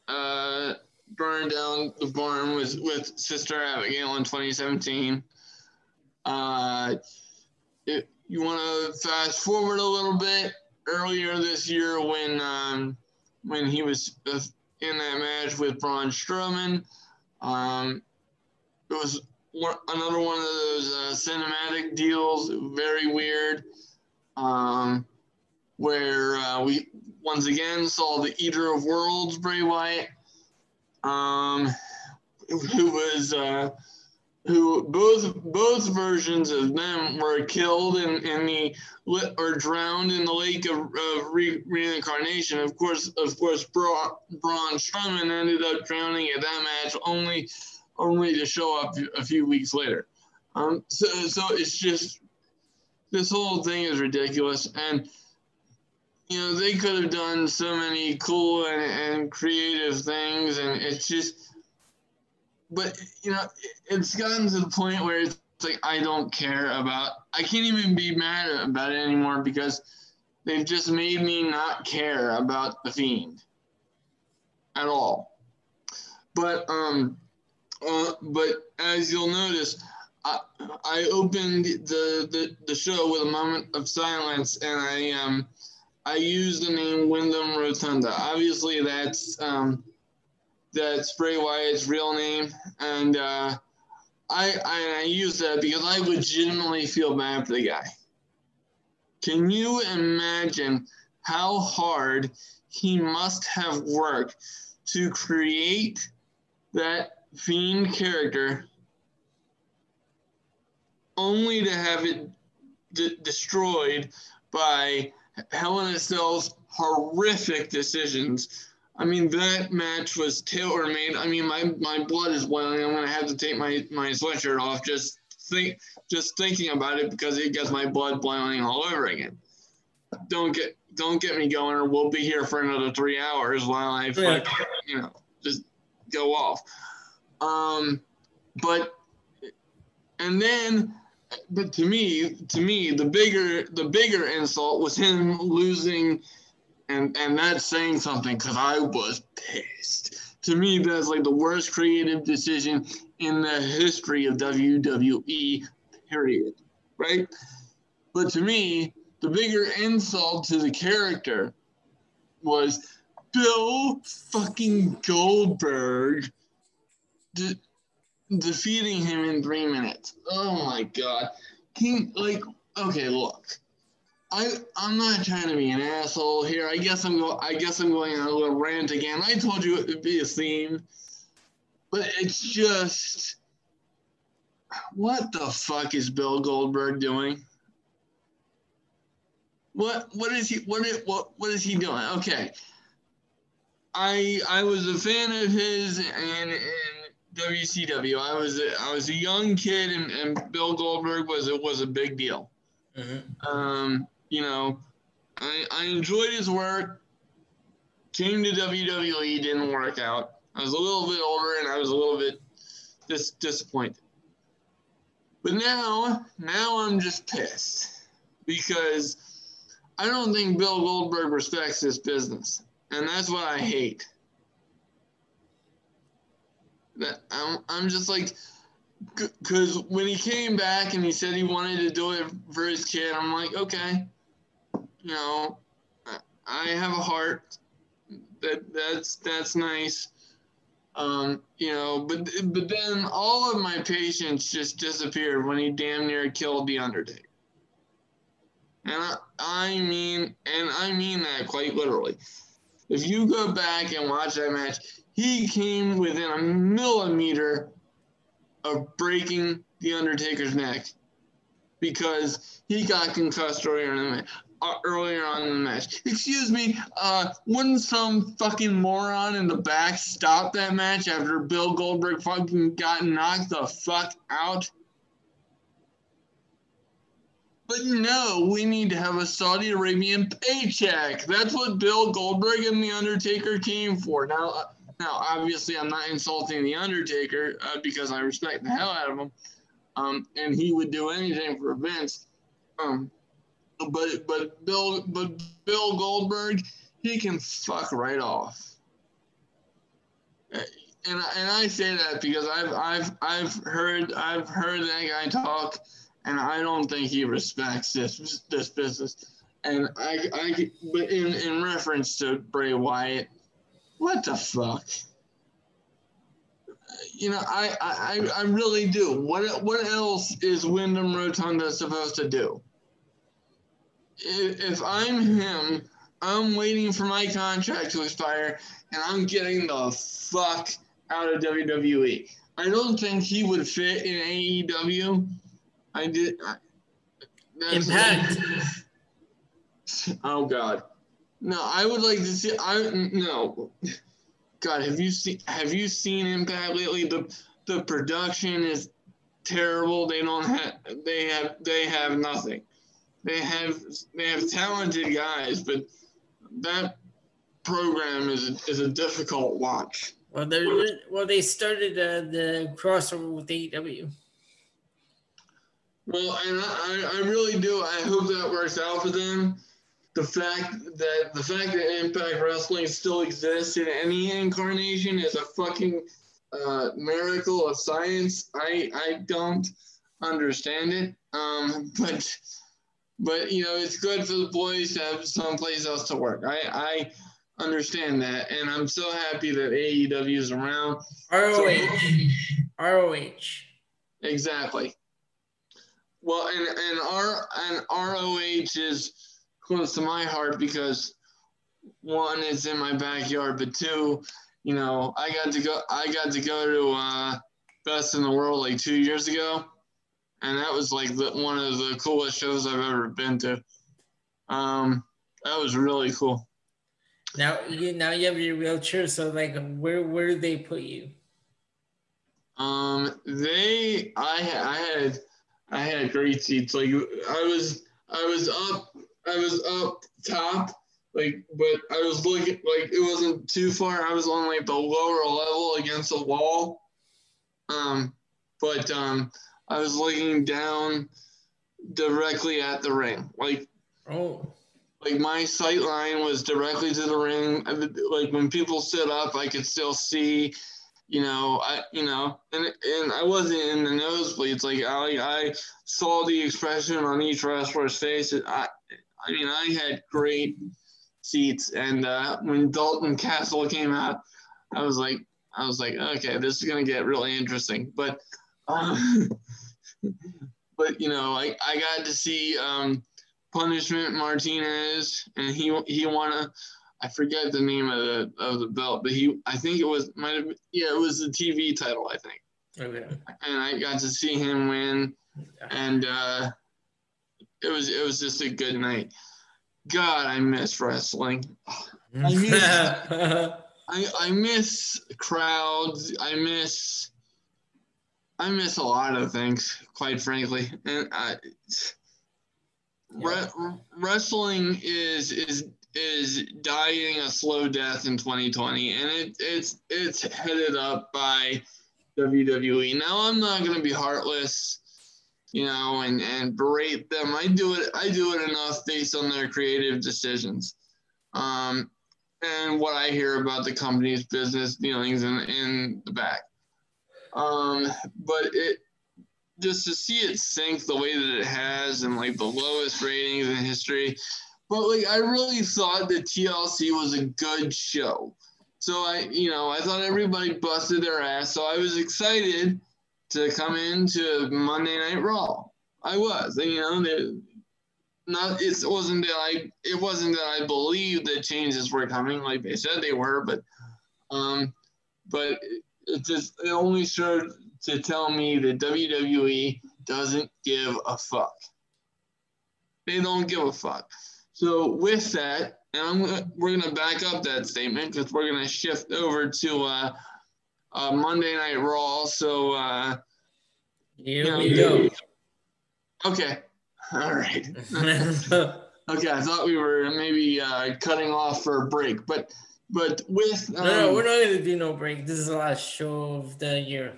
uh, burned down the barn with with Sister Abigail in 2017. Uh, it, you want to fast forward a little bit earlier this year when um, when he was in that match with Braun Strowman. Um, it was one, another one of those uh, cinematic deals, very weird, um, where uh, we once again saw the Eater of Worlds, Bray Wyatt, um, who was uh, who both both versions of them were killed in, in the or drowned in the lake of, of re, reincarnation. Of course, of course, Braun, Braun Strowman ended up drowning at that match only only to show up a few weeks later. Um, so, so it's just this whole thing is ridiculous, and you know they could have done so many cool and, and creative things, and it's just. But you know, it's gotten to the point where it's like I don't care about. I can't even be mad about it anymore because they've just made me not care about the fiend at all. But um, uh, but as you'll notice, I, I opened the, the, the show with a moment of silence, and I um I used the name Windham Rotunda. Obviously, that's um, that's Bray Wyatt's real name, and uh, I, I I use that because I legitimately feel bad for the guy. Can you imagine how hard he must have worked to create that fiend character only to have it d- destroyed by a Cell's horrific decisions. I mean, that match was tailor made. I mean, my, my blood is boiling. I'm going to have to take my, my sweatshirt off just think just thinking about it because it gets my blood boiling all over again. don't get don't get me going, or we'll be here for another three hours while I, oh, Yeah. you know, just go off. Um, but and then, but to me, to me, the bigger the bigger insult was him losing, and and that's saying something because I was pissed. To me, that's like the worst creative decision in the history of WWE. Period. Right. But to me, the bigger insult to the character was Bill fucking Goldberg de- defeating him in three minutes. Oh my god. Can like okay, look. I I'm not trying to be an asshole here. I guess I'm go I guess I'm going on a little rant again. I told you it would be a theme. But it's just what the fuck is Bill Goldberg doing? What what is he what is, what what is he doing? Okay. I I was a fan of his and, in WCW. I was a, I was a young kid and, and Bill Goldberg was it was a big deal. Mhm. Um, you know, I I enjoyed his work. Came to WWE, didn't work out. I was a little bit older and I was a little bit dis- disappointed. But now, now I'm just pissed because I don't think Bill Goldberg respects this business, and that's what I hate. I'm, I'm just like, because when he came back and he said he wanted to do it for his kid, I'm like, okay, you know, I- I have a heart. That that's that's nice. Um, you know, but but then all of my patience just disappeared when he damn near killed the Undertaker. And I, I mean, and I mean that quite literally. If you go back and watch that match, he came within a millimeter of breaking the Undertaker's neck because he got concussed earlier in the match. Uh, earlier on in the match. Excuse me, uh, wouldn't some fucking moron in the back stop that match after Bill Goldberg fucking got knocked the fuck out? But no, we need to have a Saudi Arabian paycheck. That's what Bill Goldberg and The Undertaker came for. Now, uh, now obviously, I'm not insulting The Undertaker uh, because I respect the hell out of him. Um, and he would do anything for Vince. Um, but but Bill but Bill Goldberg, he can fuck right off. Uh, And and I say that because I've I've I've heard I've heard that guy talk, and I don't think he respects this this business. And I I but in in reference to Bray Wyatt, what the fuck? You know, I, I, I really do. What what else is Windham Rotunda supposed to do? If, if I'm him, I'm waiting for my contract to expire, and I'm getting the fuck out of WWE. I don't think he would fit in AEW. I did. I, that's- Impact. Oh God, no! I would like to see. I no. God, have you seen Have you seen Impact lately? The the production is terrible. They don't have. They have. They have nothing. They have. They have talented guys, but that program is a, is a difficult watch. Well, they well they started uh, the crossover with AEW. Well, and I, I really do. I hope that works out for them. The fact that the fact that Impact Wrestling still exists in any incarnation is a fucking uh, miracle of science. I I don't understand it. Um, but but you know it's good for the boys to have someplace else to work. I I understand that, and I'm so happy that AEW is around. ROH. ROH. Exactly. Well, and and R and ROH is close to my heart because one, it's in my backyard, but two, you know, I got to go. I got to go to uh, Best in the World like two years ago, and that was like the, one of the coolest shows I've ever been to. Um, that was really cool. Now you now you have your wheelchair, so like where where did they put you? Um, they, I, I had, I had great seats. Like I was, I was up, I was up top, like, but I was looking like it wasn't too far. I was on like the lower level against the wall. Um, but um, I was looking down directly at the ring, like. Oh. Like my sight line was directly to the ring. Like when people stood up, I could still see you know, I you know, and and I wasn't in the nosebleeds. Like I I saw the expression on each wrestler's face. I I mean, I had great seats, and uh, when Dalton Castle came out, I was like, I was like, okay, this is gonna get really interesting. But, um, but you know, like I got to see um, Punishment Martinez, and he he won a I forget the name of the of the belt, but he I think it was might have yeah it was the TV title I think. Okay. And I got to see him win, and uh, it was it was just a good night. God, I miss wrestling. I miss I, I miss crowds. I miss I miss a lot of things, quite frankly, and I. Yeah. Re- wrestling is is is dying a slow death in 2020, and it, it's it's headed up by WWE. Now I'm not going to be heartless, you know, and and berate them. I do it. I do it enough based on their creative decisions, um, and what I hear about the company's business dealings in in the back. Um, but it just to see it sink the way that it has, and like the lowest ratings in history but like I really thought that TLC was a good show. So I, you know, I thought everybody busted their ass. So I was excited to come into Monday Night Raw. I was, you know, they, not it wasn't that I it wasn't that I believed that changes were coming like they said they were, but um, but it just it only served to tell me that WWE doesn't give a fuck. They don't give a fuck. So with that, and I'm gonna, we're to back up that statement because we're to shift over to uh, uh, Monday Night Raw. So uh, here you know, we go. Okay. All right. okay, I thought we were maybe uh, cutting off for a break, but but with um, no, no, um, we're not going to do no break. This is the last show of the year.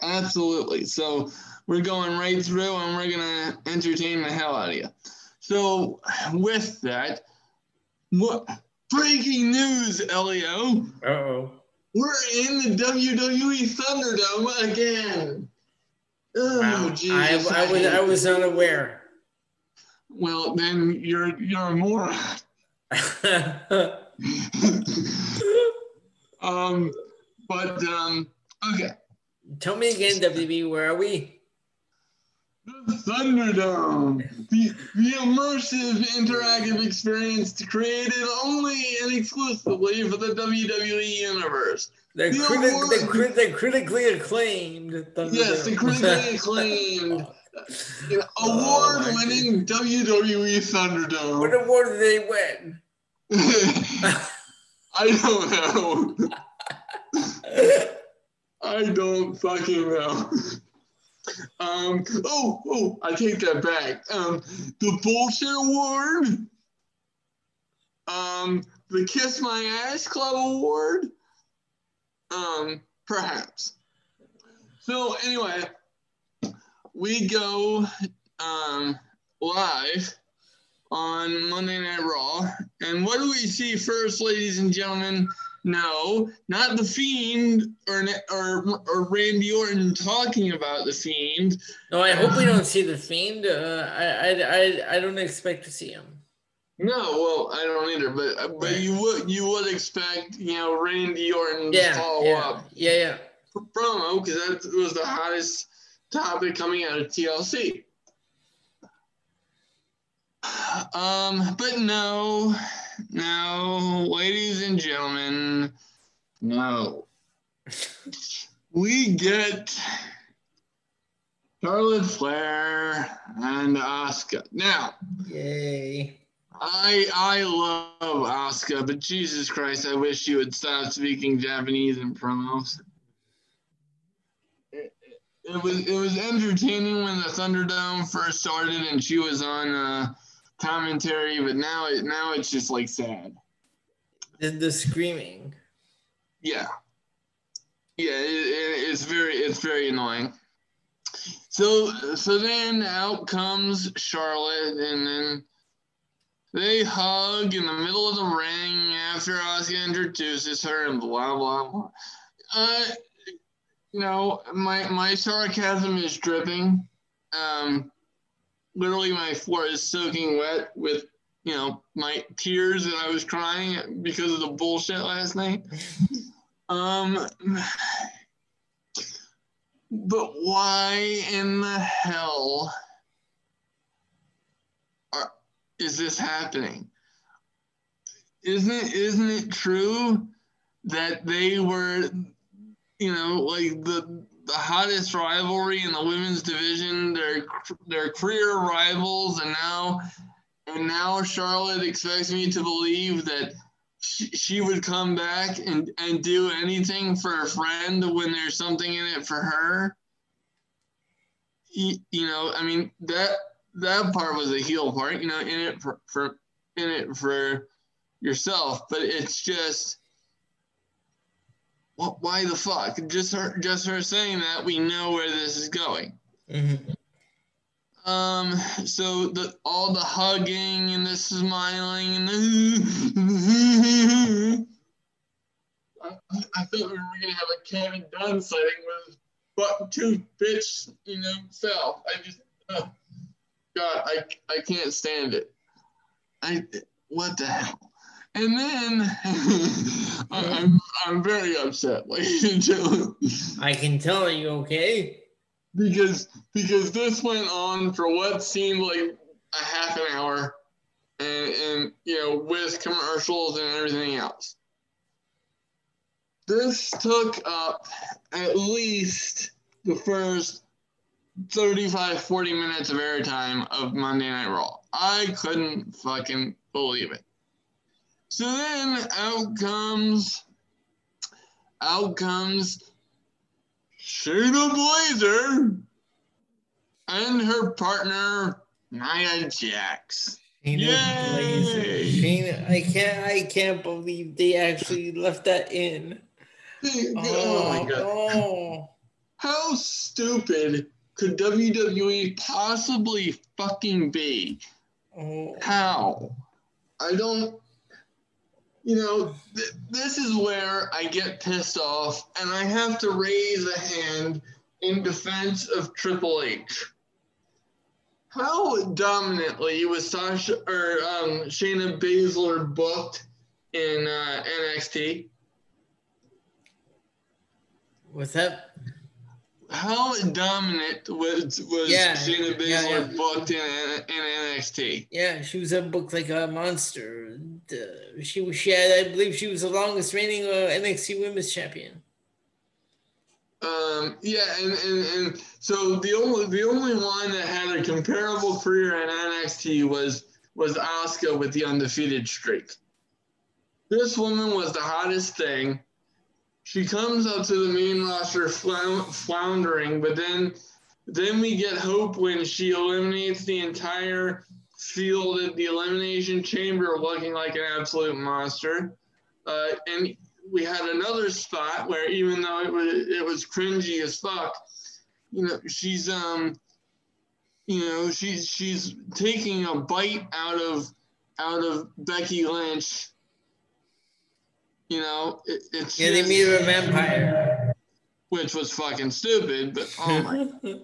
Absolutely. So we're going right through, and we're going to entertain the hell out of you. So, with that, what breaking news, Elio? Uh oh. We're in the WWE Thunderdome again. Oh, wow. Jesus, I, I, was I was unaware. Well, then you're you're more. um, but um, okay. Tell me again, WB, where are we? The Thunderdome, the, the immersive interactive experience created only and exclusively for the WWE Universe. The, the, criti- award- the, crit- the critically acclaimed Thunderdome. Yes, the critically acclaimed oh, award-winning WWE Thunderdome. What award did they win? I don't know. I don't fucking know. Um, oh, oh, I take that back. Um, the bullshit award. Um, the Kiss My Ass Club award. Um, perhaps. So anyway, we go um, live on Monday Night Raw, and what do we see first, ladies and gentlemen? No, not the Fiend or or or Randy Orton talking about the Fiend. No, I hope we don't see the Fiend. Uh, I, I I I don't expect to see him. No, well, I don't either. But uh, but you would you would expect you know Randy Orton yeah, to follow yeah, up. Yeah, yeah. Promo because that was the hottest topic coming out of TLC. Um, but no, no, ladies and gentlemen, no. we get Charlotte Flair and Asuka. Now, yay. I I love Asuka, but Jesus Christ, I wish she would stop speaking Japanese in promos. It, it, it was it was entertaining when the Thunderdome first started and she was on uh, commentary, but now it now it's just like sad. The, the screaming. Yeah, yeah, it, it, it's very it's very annoying. So so then out comes Charlotte, and then they hug in the middle of the ring after Asuka introduces her, and blah blah blah. Uh, you know, my my sarcasm is dripping. Um, literally, my floor is soaking wet with you know my tears, and I was crying because of the bullshit last night. um, but why in the hell are, is this happening? Isn't it isn't it true that they were you know, like the the hottest rivalry in the women's division. They're they're career rivals, and now and now Charlotte expects me to believe that she, would come back and and do anything for a friend when there's something in it for her. You, you know, I mean that that part was a heel part. You know, in it for, for in it for yourself, but it's just why the fuck? Just her, just her saying that, we know where this is going. Mm-hmm. Um, so the all the hugging and the smiling and the I, I thought we were gonna have a Kevin Dunn sighting with butt tooth bitch, you know, self. I just, oh, God, I I can't stand it. I what the hell? And then I'm, I'm very upset, ladies and gentlemen. I can tell you, okay? Because because this went on for what seemed like a half an hour, and and you know with commercials and everything else. This took up at least the first 35, 40 minutes of airtime of Monday Night Raw. I couldn't fucking believe it. So then out comes, out comes Shayna Baszler and her partner Nia Jax. Shayna I can't, I can't believe they actually left that in. oh, oh my god! Oh. How stupid could WWE possibly fucking be? Oh. How? I don't you know, th- this is where I get pissed off, and I have to raise a hand in defense of Triple H. How dominantly was Sasha or um, Shayna Baszler booked in uh, NXT? What's that? How dominant was was yeah, Shayna Baszler yeah, yeah. booked in, in NXT? Yeah, she was booked like a monster. she was she had, I believe, she was the longest reigning uh, NXT Women's Champion. Um, yeah, and, and, and so the only the only one that had a comparable career in NXT was was Asuka with the undefeated streak. This woman was the hottest thing she comes up to the main roster floundering, but then then we get hope when she eliminates the entire field at the elimination chamber, looking like an absolute monster. Uh, and we had another spot where even though it was it was cringy as fuck, you know, she's um, you know, she's she's taking a bite out of out of Becky Lynch you know, it, it's yeah. They her a vampire, which was fucking stupid. But oh my!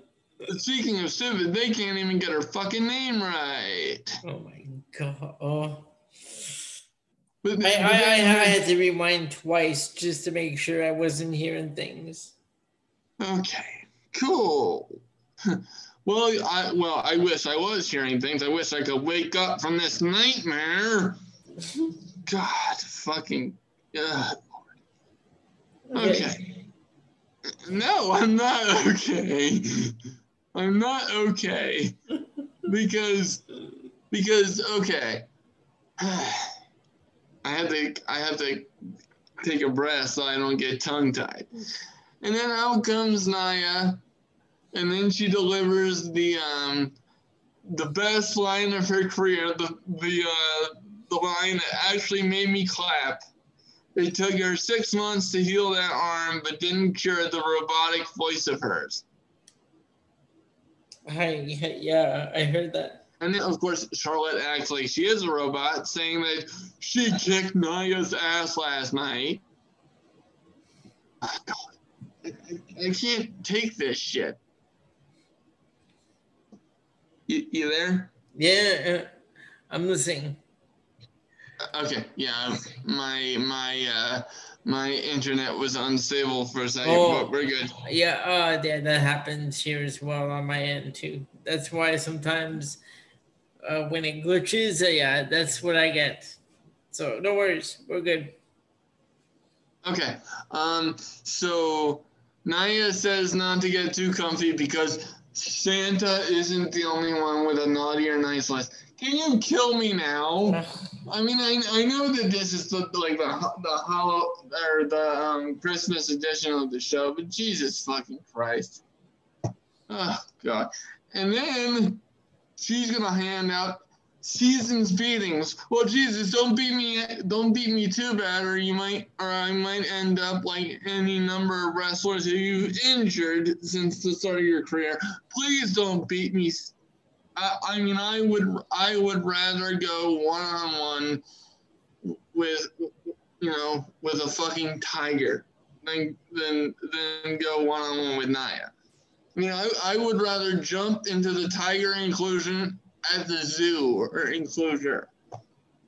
speaking of stupid, they can't even get her fucking name right. Oh my god! Oh. But, I, I, I, I had to rewind twice just to make sure I wasn't hearing things. Okay, cool. Well, I well, I wish I was hearing things. I wish I could wake up from this nightmare. God, fucking yeah. Okay. No, I'm not okay. I'm not okay. Because because okay. I have to I have to take a breath so I don't get tongue tied. And then out comes Nia, and then she delivers the um the best line of her career, the the uh, the line that actually made me clap. It took her six months to heal that arm, but didn't cure the robotic voice of hers. I, yeah, I heard that. And then, of course, Charlotte acts like she is a robot, saying that she kicked Nia's ass last night. Oh, I, I, can't take this shit. You, you there? Yeah, I'm listening. Okay, yeah, my my uh my internet was unstable for a second, oh, but we're good. Yeah, uh yeah, that happens here as well on my end too. That's why sometimes uh when it glitches, uh, yeah, that's what I get. So no worries, we're good. Okay. Um so Nia says not to get too comfy because Santa isn't the only one with a naughty or nice list. Can you kill me now? I mean, I, I know that this is the, like the the hollow or the um, Christmas edition of the show, but Jesus fucking Christ! Oh God! And then she's gonna hand out season's beatings. Well, Jesus, don't beat me, don't beat me too bad, or you might, or I might end up like any number of wrestlers who you've injured since the start of your career. Please don't beat me I, I mean, I would I would rather go one on one with you know with a fucking tiger than than than go one on one with Nia. I mean, I, I would rather jump into the tiger inclusion at the zoo or enclosure.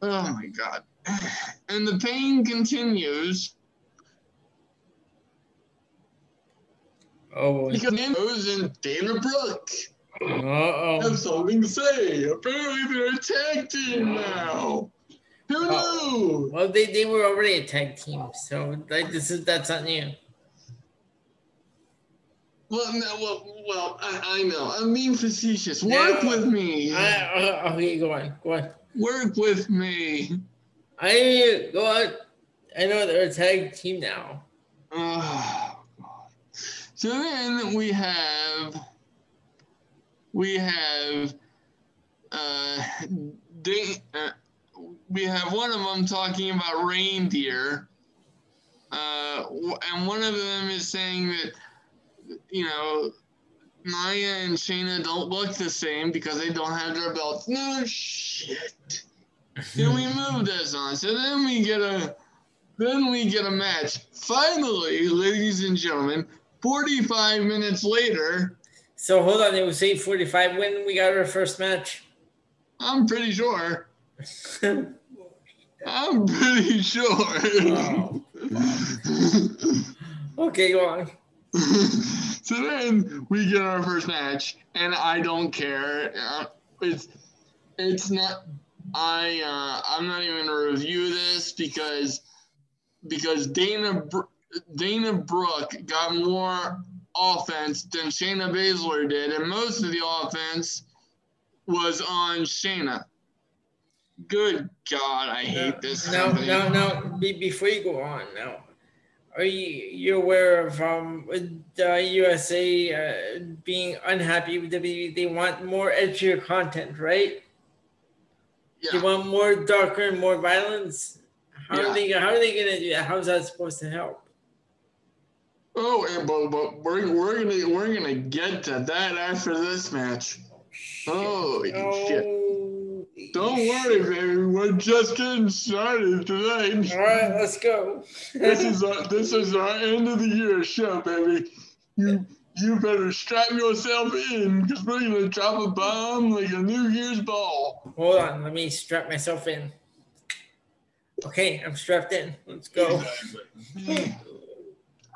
Oh my god. And the pain continues. Oh, boy. because goes in Dana Brooke. Uh-oh. have something to say. Apparently they're a tag team now. Who oh. knew? Well, they, they were already a tag team, so like this is that's not new. Well, no, well, well, I, I know. I'm being facetious. Work no, with me. I, uh, okay, go on, go on. Work with me. I go on. I know they're a tag team now. Oh, God. So then we have we have uh, they, uh, we have one of them talking about reindeer, uh, and one of them is saying that you know Maya and Shayna don't look the same because they don't have their belts. No shit. then we move this on. So then we get a then we get a match. Finally, ladies and gentlemen, 45 minutes later, so hold on, it was 845 when we got our first match. I'm pretty sure. I'm pretty sure. Oh. okay, go on. so then we get our first match, and I don't care. Uh, it's it's not. I uh, I'm not even gonna review this because because Dana Dana Brooke got more offense than Shayna Baszler did, and most of the offense was on Shayna. Good God, I hate this. No, company. no, no. Be, before you go on, no. are you you aware of um the USA uh, being unhappy with WWE? They want more edgier content, right? Yeah. They want more darker and more violence. How yeah. are they? How are they gonna do that? How's that supposed to help? Oh, and, but, but we're, we're gonna we're gonna get to that after this match. Oh, oh shit! Don't worry, baby. We're just getting started tonight. All right, let's go. this is our this is our end of the year show, baby. You you better strap yourself in because we're gonna drop a bomb like a New Year's ball. Hold on, let me strap myself in. Okay, I'm strapped in. Let's go.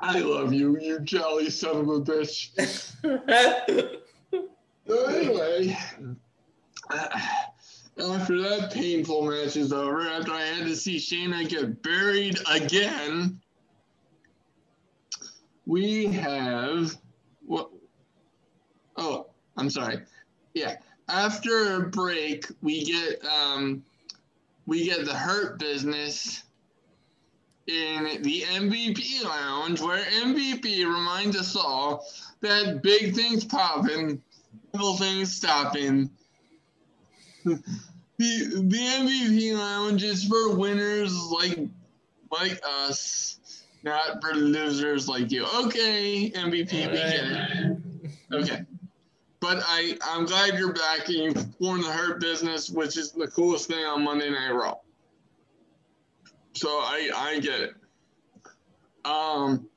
I love you, you jolly son of a bitch. so anyway, uh, after that painful match is over, after I had to see Shayna get buried again, we have what? Oh, I'm sorry. Yeah, after a break, we get um, we get the Hurt Business in the MVP lounge where MVP reminds us all that big things popping, little things stopping, the the MVP lounge is for winners like like us, not for losers like you. Okay, MVP, we get it. Okay. But I, I'm glad you're back and you formed the Hurt Business, which is the coolest thing on Monday Night Raw. So I, I get it. Um,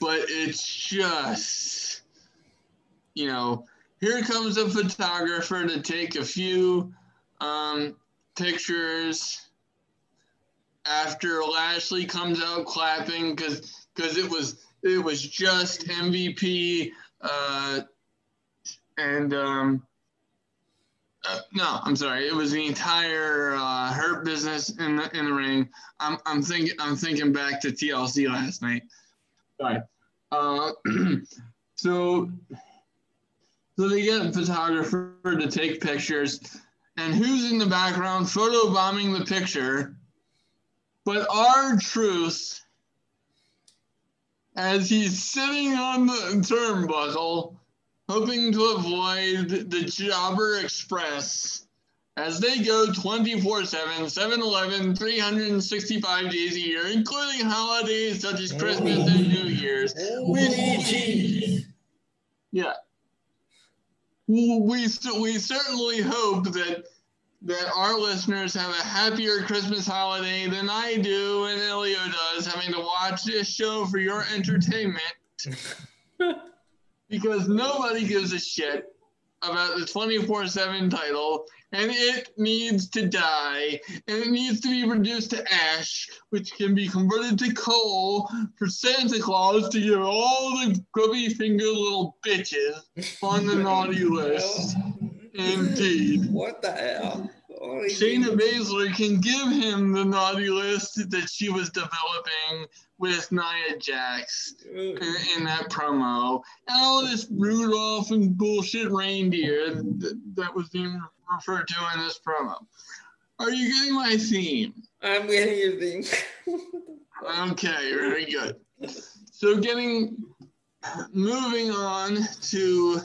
but it's just, you know, here comes a photographer to take a few um, pictures after Lashley comes out clapping because because it was it was just MVP uh, and um, no, I'm sorry. It was the entire uh, Hurt Business in the in the ring. I'm I'm thinking I'm thinking back to TLC last night. Sorry. Uh, so so they get a photographer to take pictures, and who's in the background photo bombing the picture? But R-Truth, as he's sitting on the turnbuckle, hoping to avoid the Jobber Express as they go 24 7, 7 11, 365 days a year, including holidays such as Christmas and New Year's. We, yeah. We, we certainly hope that that our listeners have a happier Christmas holiday than I do and Elio does, having to watch this show for your entertainment. because nobody gives a shit about the 24 7 title and it needs to die and it needs to be reduced to ash, which can be converted to coal for Santa Claus to give all the grubby finger little bitches on the naughty list. Indeed. What the hell? Shayna Baszler can give him the naughty list that she was developing with Nia Jax in, that promo. And all this Rudolph and bullshit reindeer that, that was being referred to in this promo. Are you getting my theme? I'm getting your theme. okay, very good. So getting moving on to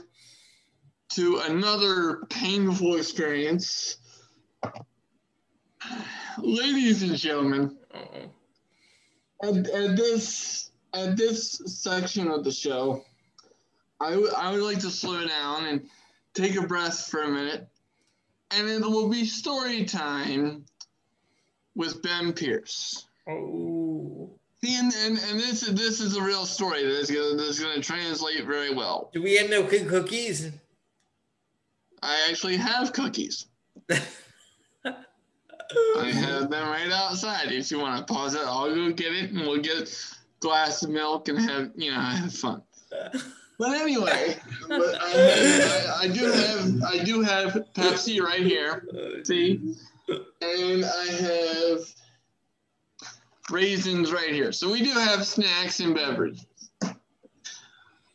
to another painful experience ladies and gentlemen, at, at, this at this section of the show, I, w- I would like to slow down and take a breath for a minute, and it will be story time with Ben Pierce. Oh. See, and, and, and this is this is a real story that is gonna that's gonna translate very well. Do we have no cookies? I actually have cookies. I have them right outside. If you want to pause it, I'll go get it and we'll get a glass of milk and have, you know, have fun. But anyway, but I, I, I, do have I do have Pepsi right here. See, and I have raisins right here. So we do have snacks and beverages.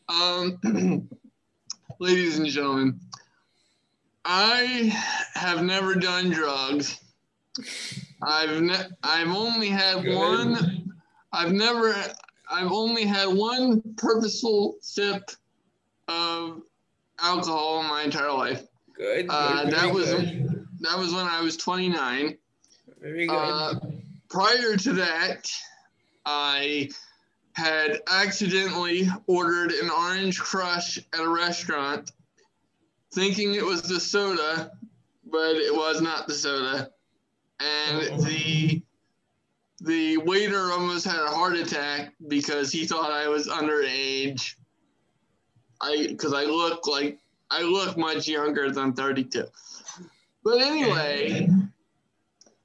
Um, ladies and gentlemen, I have never done drugs. I've ne- I've only had Good. one. I've never. I've only had one purposeful sip of alcohol in my entire life. Good. Uh, that was good. that was when I was 29. Very good. Uh, prior to that, I had accidentally ordered an orange crush at a restaurant, thinking it was the soda, but it was not the soda and the the waiter almost had a heart attack because he thought I was underage. I because I look like I look much younger than 32. But anyway,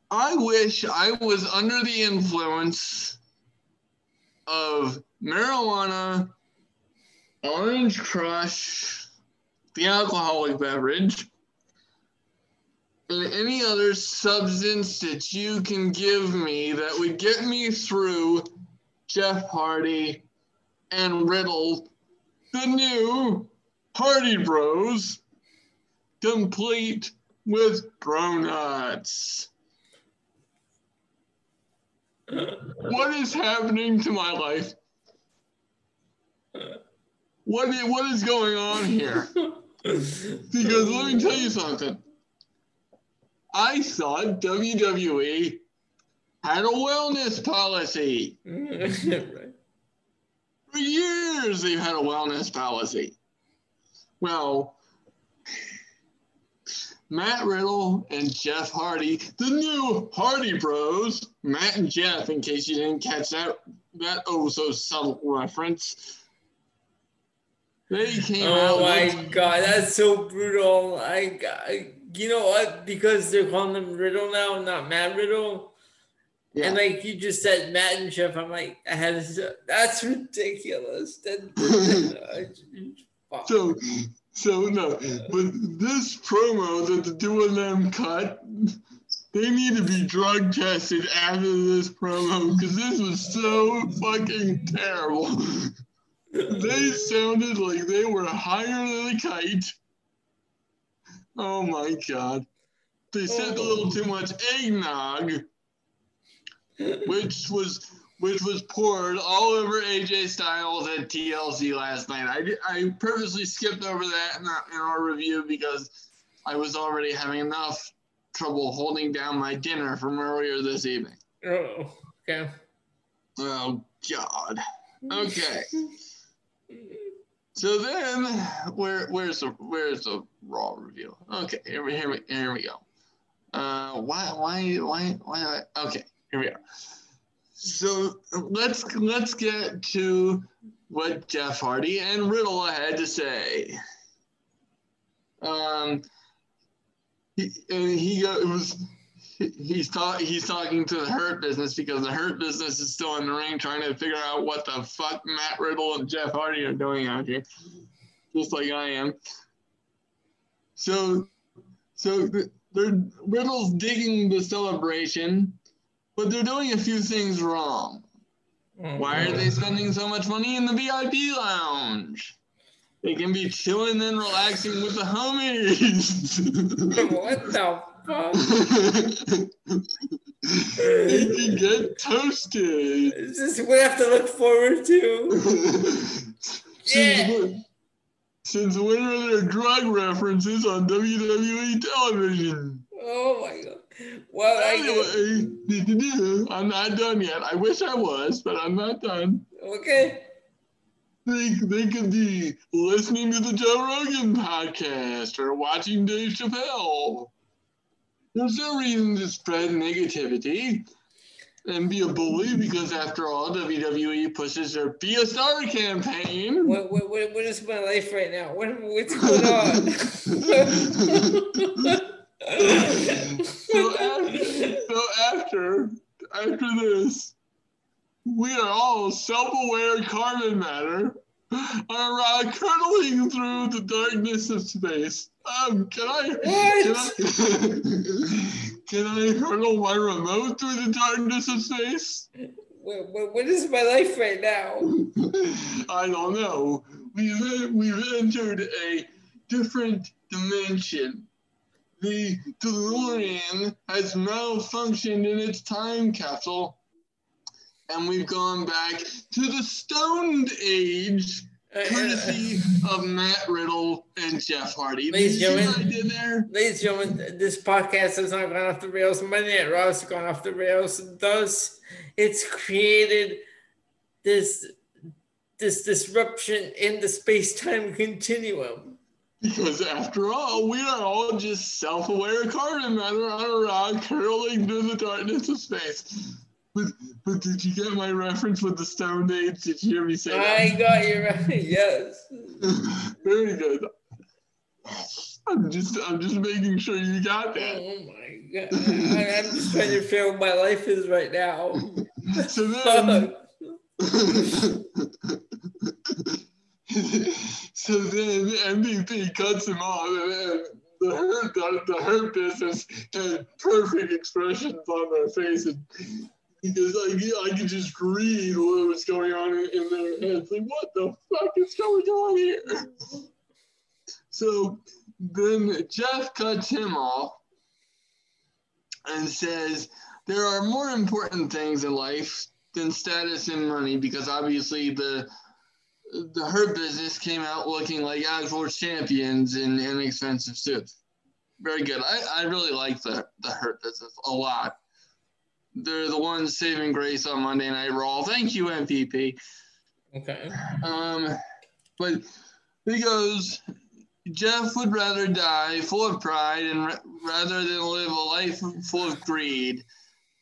I wish I was under the influence of marijuana, orange crush, the alcoholic beverage, and any other substance that you can give me that would get me through Jeff Hardy and Riddle, the new Hardy Bros, complete with Bronuts. what is happening to my life? What is, what is going on here? Because let me tell you something. I thought WWE had a wellness policy. right. For years, they've had a wellness policy. Well, Matt Riddle and Jeff Hardy, the new Hardy Bros, Matt and Jeff, in case you didn't catch that that oh so subtle reference. They came oh out. Oh my with- god, that's so brutal. I, I you know what? Because they're calling him Riddle now, not Matt Riddle. Yeah. And like you just said, Matt and Jeff, I'm like, I had to, that's ridiculous. That. So, uh, so no, but this promo that the two of them cut, they need to be drug tested after this promo because this was so fucking terrible. They sounded like they were higher than a kite. Oh my god. They said a little too much eggnog, which was which was poured all over AJ Styles at TLC last night. I, I purposely skipped over that in our, in our review because I was already having enough trouble holding down my dinner from earlier this evening. oh, okay. Oh God. Okay. So then, where where's the where's the raw review? Okay, here we here we here we go. Uh, why why why why? Okay, here we are. So let's let's get to what Jeff Hardy and Riddle had to say. Um, he he it was he's talk, he's talking to the Hurt Business because the Hurt Business is still in the ring trying to figure out what the fuck Matt Riddle and Jeff Hardy are doing out here, just like I am. So, so th- they're Riddle's digging the celebration, but they're doing a few things wrong. Why are they spending so much money in the VIP lounge? They can be chilling and relaxing with the homies. what the fuck? they can get toasted. This is this what I have to look forward to? since, Yeah. when, since when are there drug references on WWE television? Oh my god. Well, I Anyway, I'm not done yet. I wish I was, but I'm not done. okay. They, they could be listening to the Joe Rogan podcast or watching Dave Chappelle. There's no reason to spread negativity and be a bully because, after all, WWE pushes their Be a Star campaign. What, what, what, what is my life right now? What, what's going on? so, after, so after after this, we are all self-aware carbon matter are uh, curdling through the darkness of space. Um, can I can I, can I hurtle my remote through the darkness of space? what, what, is my life right now? I don't know. We've we've entered a different dimension. The DeLorean has malfunctioned in its time capsule, and we've gone back to the Stoned Age, courtesy of Matt Riddle and Jeff Hardy. Ladies and what I did there? Ladies and gentlemen, this podcast has not gone off the rails. Monday Night Raw has gone off the rails. Thus, it's created this this disruption in the space-time continuum. Because after all, we are all just self-aware carbon matter on a rock hurling through the darkness of space. But, but did you get my reference with the Stone Age? Did you hear me say I that? got you right. Yes. Very good. I'm just I'm just making sure you got that. Oh my god! I, I'm just trying to figure what my life is right now. So then so then MVP cuts him off and the hurt the, the hurt business had perfect expressions on their faces because like I could just read what was going on in, their heads. Like what the fuck is going on here? So then Jeff cuts him off and says there are more important things in life than status and money because obviously the the Hurt business came out looking like actual champions in inexpensive suits. very good. I, I really like the the Hurt Business a lot. They're the ones saving grace on Monday Night Raw. Thank you, MVP. Okay. Um, but he goes, Jeff would rather die full of pride and ra- rather than live a life full of greed.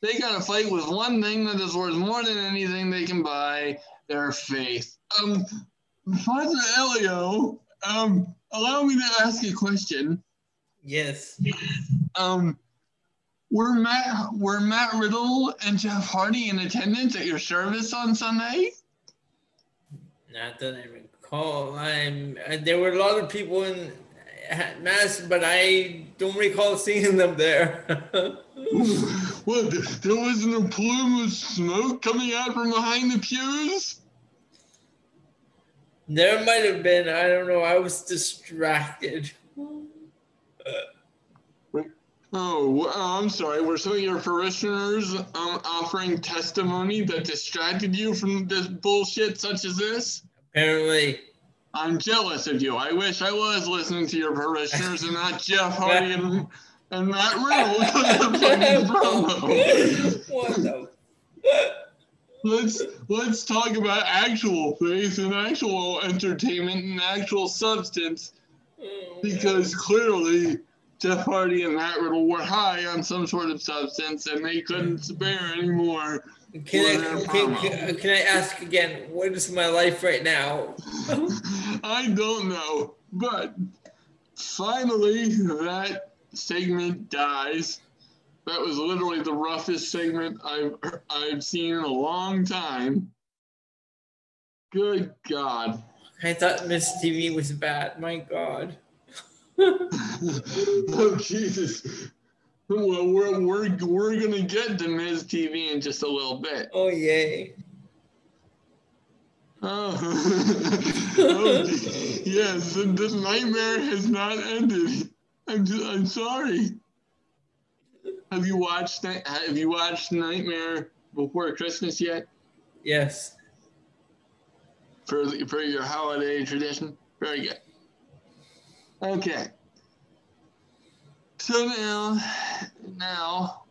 They got to fight with one thing that is worth more than anything they can buy their faith. Um, Father Elio, um, allow me to ask a question. Yes. Um, were Matt were Matt Riddle and Jeff Hardy in attendance at your service on Sunday? Not that I recall. I'm. Uh, there were a lot of people in mass, but I don't recall seeing them there. what? There wasn't a plume of smoke coming out from behind the pews. there might have been. I don't know. I was distracted. Oh, I'm sorry. Were some of your parishioners um, offering testimony that distracted you from this bullshit such as this? Apparently, I'm jealous of you. I wish I was listening to your parishioners and not Jeff Hardy and, and Matt Riddle because of fucking promo. what the? Let's let's talk about actual faith and actual entertainment and actual substance because clearly Jeff Hardy and Matt Riddle were high on some sort of substance and they couldn't spare anymore. Can I, can, can, uh, can I ask again? What is my life right now? I don't know, but finally that segment dies. That was literally the roughest segment I've I've seen in a long time. Good God. I thought Miz TV was bad. My God. oh Jesus. Well, we're, we're, we're going to get to Miz TV in just a little bit. Oh, yay. Oh, oh yes, the, the nightmare has not ended. I'm, I'm sorry. Have you watched Have you watched Nightmare Before Christmas yet? Yes. For for your holiday tradition, very good. Okay. So now, now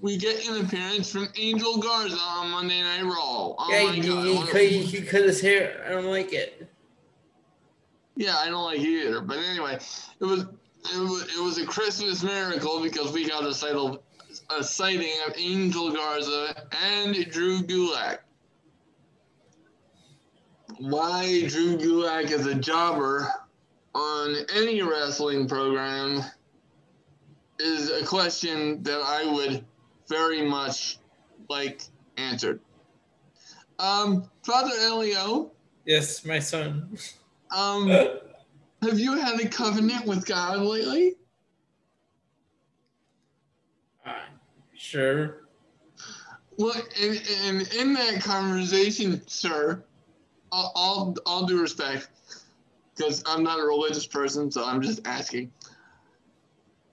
we get an appearance from Angel Garza on Monday Night Raw. Oh yeah, my he, God, he, what a- cut, cut his hair. I don't like it. Yeah, I don't like it either. But anyway, it was it was, it was a Christmas miracle because we got a sight of a sighting of Angel Garza and Drew Gulak. Why Drew Gulak is a jobber on any wrestling program is a question that I would very much like answered. Um, Father Elio, Yes, my son. um, have you had a covenant with God lately? Uh, sure. Well, and, and in that conversation, sir, all, all, all due respect, because I'm not a religious person, so I'm just asking.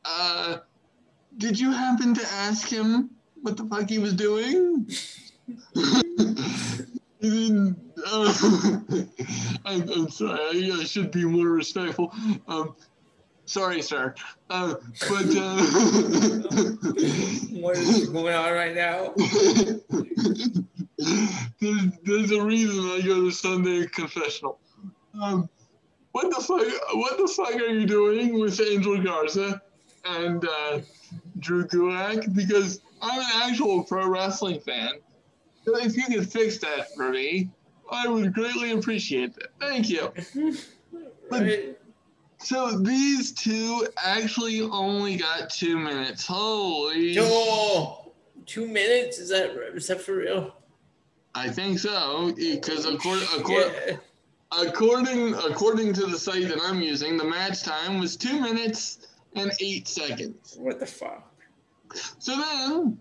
Uh, did you happen to ask him what the fuck he was doing? Uh, I'm, I'm sorry, I, I should be more respectful. Um, sorry, sir. Uh, but, uh, What is going on right now? there's, there's a reason I go to Sunday confessional. Um, what the fuck? What the fuck are you doing with Angel Garza and uh, Drew Gulak? Because I'm an actual pro wrestling fan. So if you could fix that for me, I would greatly appreciate that. Thank you. Right? So these two actually only got two minutes. Holy! Two minutes? Is that is that for real? I think so because according, according Yeah. According according to the site that I'm using, the match time was two minutes and eight seconds. What the fuck? So then,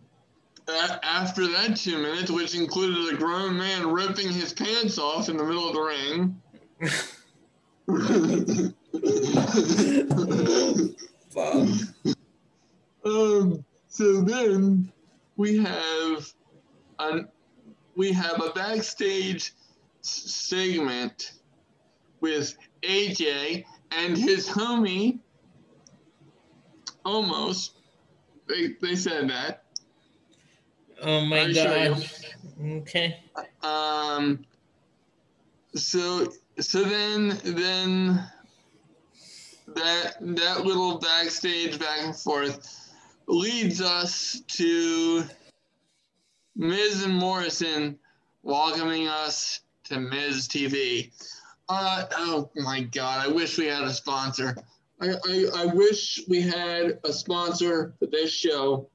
uh, after that two minutes, which included a grown man ripping his pants off in the middle of the ring. Fuck. um, so then we have an we have a backstage segment with AJ and his homie Omos. They they said that. Oh my god. Okay. Um. So so then then that that little backstage back and forth leads us to Miz and Morrison welcoming us to Miz TV. Uh, oh my God! I wish we had a sponsor. I, I, I wish we had a sponsor for this show.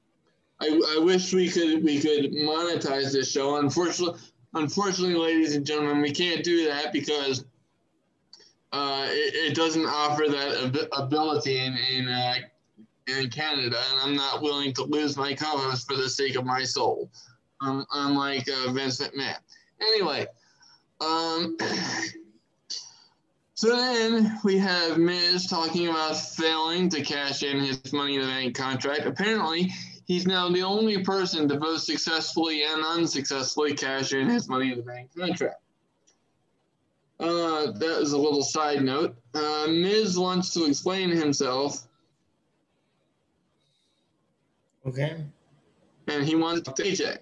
I, I wish we could we could monetize this show. Unfortunately, unfortunately, ladies and gentlemen, we can't do that because uh, it, it doesn't offer that ab- ability in in, uh, in Canada, and I'm not willing to lose my co-host for the sake of my soul. Um, unlike uh, Vince McMahon. Anyway, um, so then we have Miz talking about failing to cash in his Money in the Bank contract. Apparently, he's now the only person to both successfully and unsuccessfully cash in his Money in the Bank contract. Uh, that is a little side note. Uh, Miz wants to explain himself, Okay. and he wants to AJ.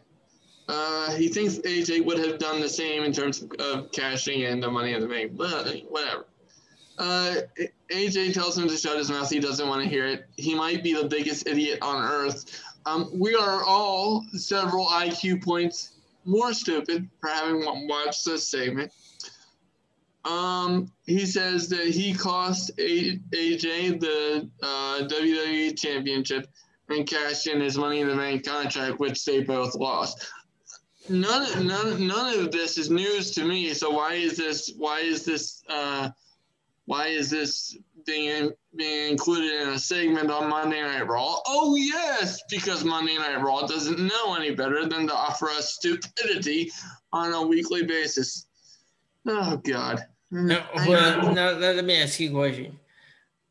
Uh, he thinks AJ would have done the same in terms of, of cashing in the money in the bank. But whatever. Uh, AJ tells him to shut his mouth. He doesn't want to hear it. He might be the biggest idiot on earth. Um, we are all several IQ points more stupid for having watched this segment. Um, he says that he cost A- AJ the uh, WWE Championship and cashed in his Money in the Bank contract, which they both lost. None, none, none of this is news to me. So why is this? Why is this? Uh, why is this being being included in a segment on Monday Night Raw? Oh yes, because Monday Night Raw doesn't know any better than to offer us stupidity on a weekly basis. Oh God. I- hold on. now let me ask you a question.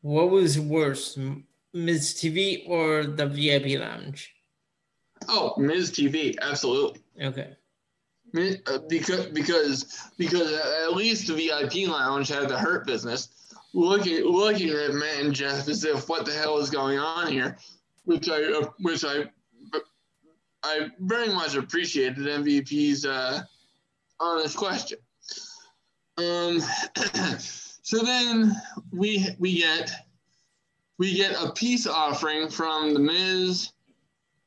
What was worse, M- Miz TV or the VIP lounge? Oh, Miz TV, absolutely. Okay. Uh, Because because because at least the VIP lounge had the hurt business. Looking looking at Matt and Jeff as if what the hell is going on here, which I uh, which I I very much appreciated MVP's uh, honest question. Um, so then we we get we get a peace offering from the Miz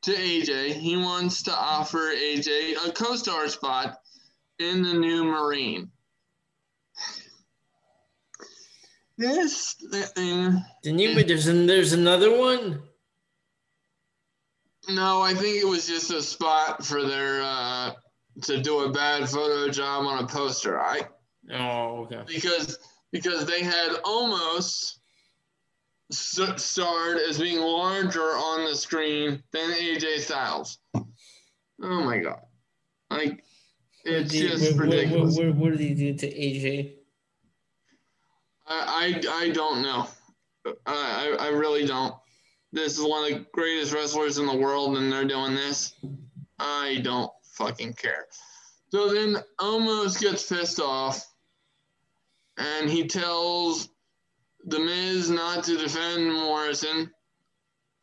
to AJ. He wants to offer AJ a co-star spot in the new Marine. This thing, Then you but there's an, there's another one. no, I think it was just a spot for their uh, to do a bad photo job on a poster, right? Oh, okay. Because because they had Omos starred as being larger on the screen than AJ Styles. Oh my god! Like it's What, just what, ridiculous. what, what, what did he do to AJ? I, I, I don't know. I, I I really don't. This is one of the greatest wrestlers in the world, and they're doing this. I don't fucking care. So then Omos gets pissed off, and he tells The Miz not to defend Morrison.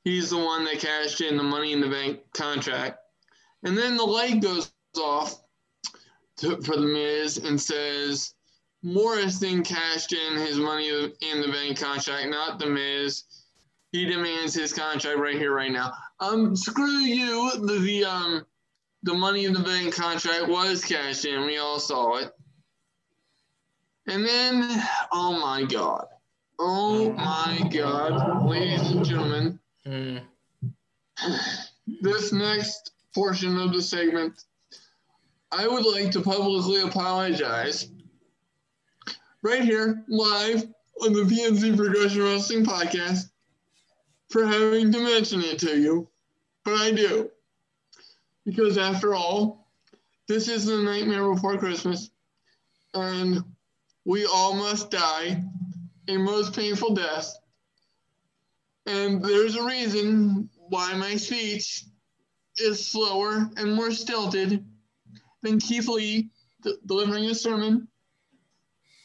He's the one that cashed in the Money in the Bank contract. And then the light goes off to, for The Miz and says, Morrison cashed in his money in the bank contract, not the Miz. He demands his contract right here, right now. Um, screw you. The, the um, the money in the bank contract was cashed in. We all saw it. And then, oh my God, oh my God, ladies and gentlemen, Hmm. this next portion of the segment, I would like to publicly apologize right here, live on the PNC Progression Wrestling Podcast, for having to mention it to you. But I do. Because after all, this is the nightmare before Christmas, and we all must die a most painful death. And there's a reason why my speech is slower and more stilted than Keith Lee delivering a sermon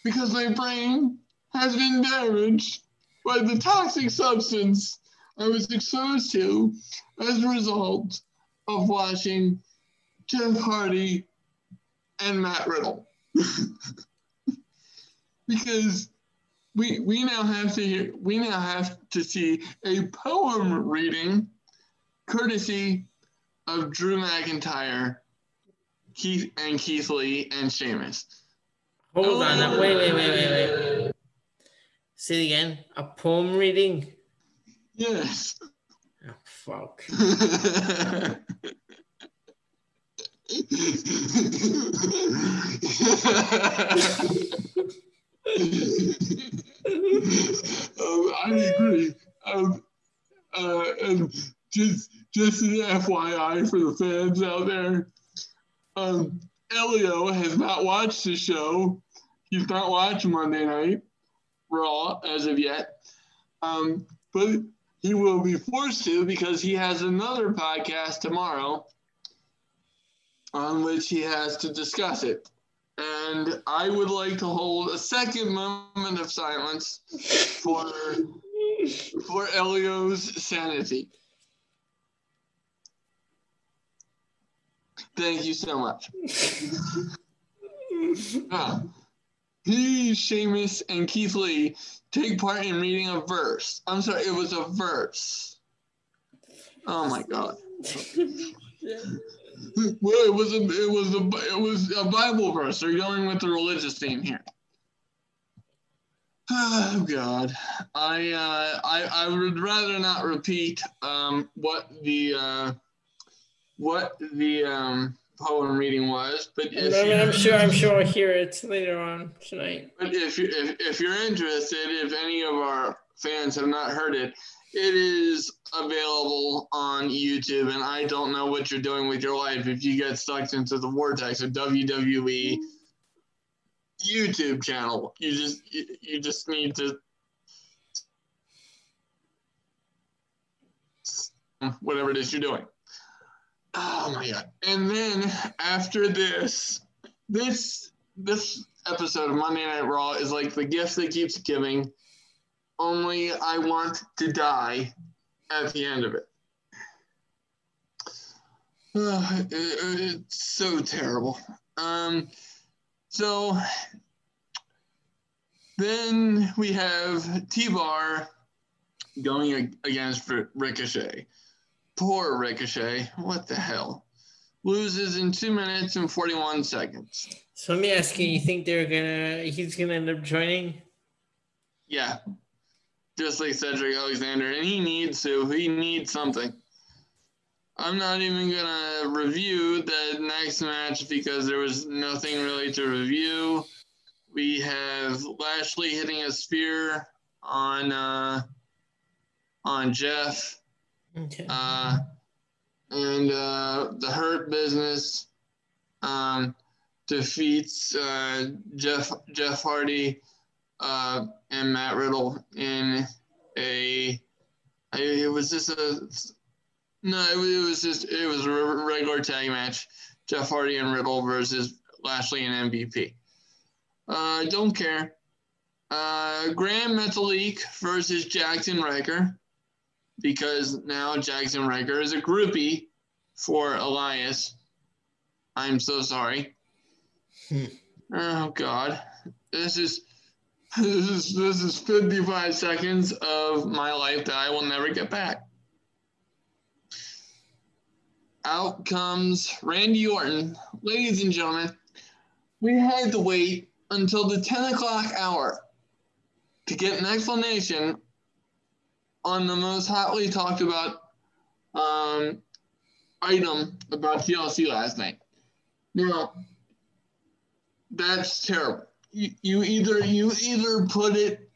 because my brain has been damaged by the toxic substance I was exposed to as a result of watching Jeff Hardy and Matt Riddle. because we we now have to hear, we now have to see a poem reading courtesy of Drew McIntyre, Keith and Keith Lee and Sheamus. Hold on. uh, Wait, wait, wait, wait, wait. Say it again. A poem reading? Yes. Oh, fuck. um, I agree. Um, uh, and just just an FYI for the fans out there, um, Elio has not watched the show. He's not watched Monday Night Raw as of yet, um, but he will be forced to because he has another podcast tomorrow on which he has to discuss it. And I would like to hold a second moment of silence for for Elio's sanity. Thank you so much. Now, ah. he, Sheamus, and Keith Lee take part in reading a verse. I'm sorry, it was a verse. Oh my god. Well, it was a it was a it was a Bible verse. They're going with the religious theme here. Oh God, I uh, I I would rather not repeat um, what the uh, what the um, poem reading was, but I mean, I'm sure. I'm sure I'll hear it later on tonight. But if you if, if you're interested, if any of our fans have not heard it, it is available on YouTube. And I don't know what you're doing with your life if you get sucked into the vortex of WWE YouTube channel. You just you, just need to whatever it is you're doing. Oh my god. And then after this, this this episode of Monday Night Raw is like the gift that keeps giving. Only I want to die at the end of it. Uh, it- it's so terrible. Um, so then we have T Bar going against Ricochet. Poor Ricochet. What the hell? Loses in two minutes and 41 seconds. So let me ask you: You think they're gonna? He's gonna end up joining? Yeah. Just like Cedric Alexander. And he needs to. He needs something. I'm not even going to review the next match because there was nothing really to review. We have Lashley hitting a spear on uh, on Jeff. Okay. Uh, and uh, the Hurt Business um, defeats uh, Jeff Jeff Hardy uh, and Matt Riddle in a. I- It was just a. No, it was, it was just it was a regular tag match. Jeff Hardy and Riddle versus Lashley and MVP. Uh, don't care. Uh, Gran Metalik versus Jaxson Ryker because now Jaxson Ryker is a groupie for Elias. I'm so sorry. Hmm. Oh God, this is this is this is 55 seconds of my life that I will never get back. Out comes Randy Orton, ladies and gentlemen. We had to wait until the 10 o'clock hour to get an explanation on the most hotly talked about um, item about TLC last night. Now, that's terrible. You, you either you either put it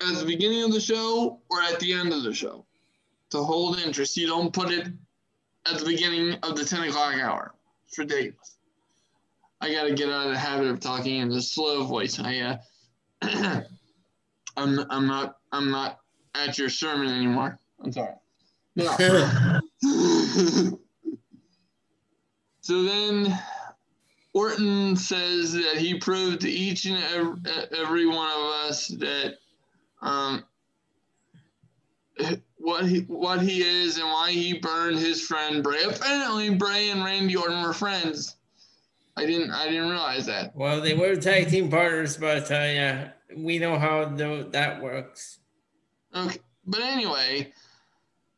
at the beginning of the show or at the end of the show to hold interest. You don't put it at the beginning of the 10 o'clock hour. It's ridiculous. I got to get out of the habit of talking in a slow voice. I, uh, I'm, I'm not, I'm not at your sermon anymore. I'm sorry. No. so then Orton says that he proved to each and ev- every one of us that um, what he what he is and why he burned his friend Bray. Apparently, Bray and Randy Orton were friends. I didn't I didn't realize that. Well, they were tag team partners, but uh, yeah, we know how the, that works. Okay, but anyway,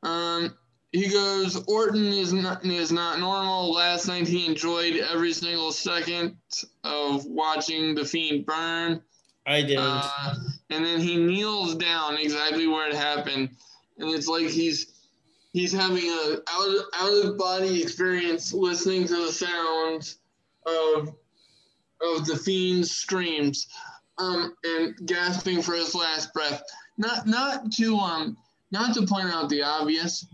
um, he goes. Orton is not is not normal. Last night he enjoyed every single second of watching the Fiend burn. I didn't. Uh, and then he kneels down exactly where it happened, and it's like he's he's having a out out of body experience listening to the sounds of of the Fiend's screams, um, and gasping for his last breath. Not not to um not to point out the obvious,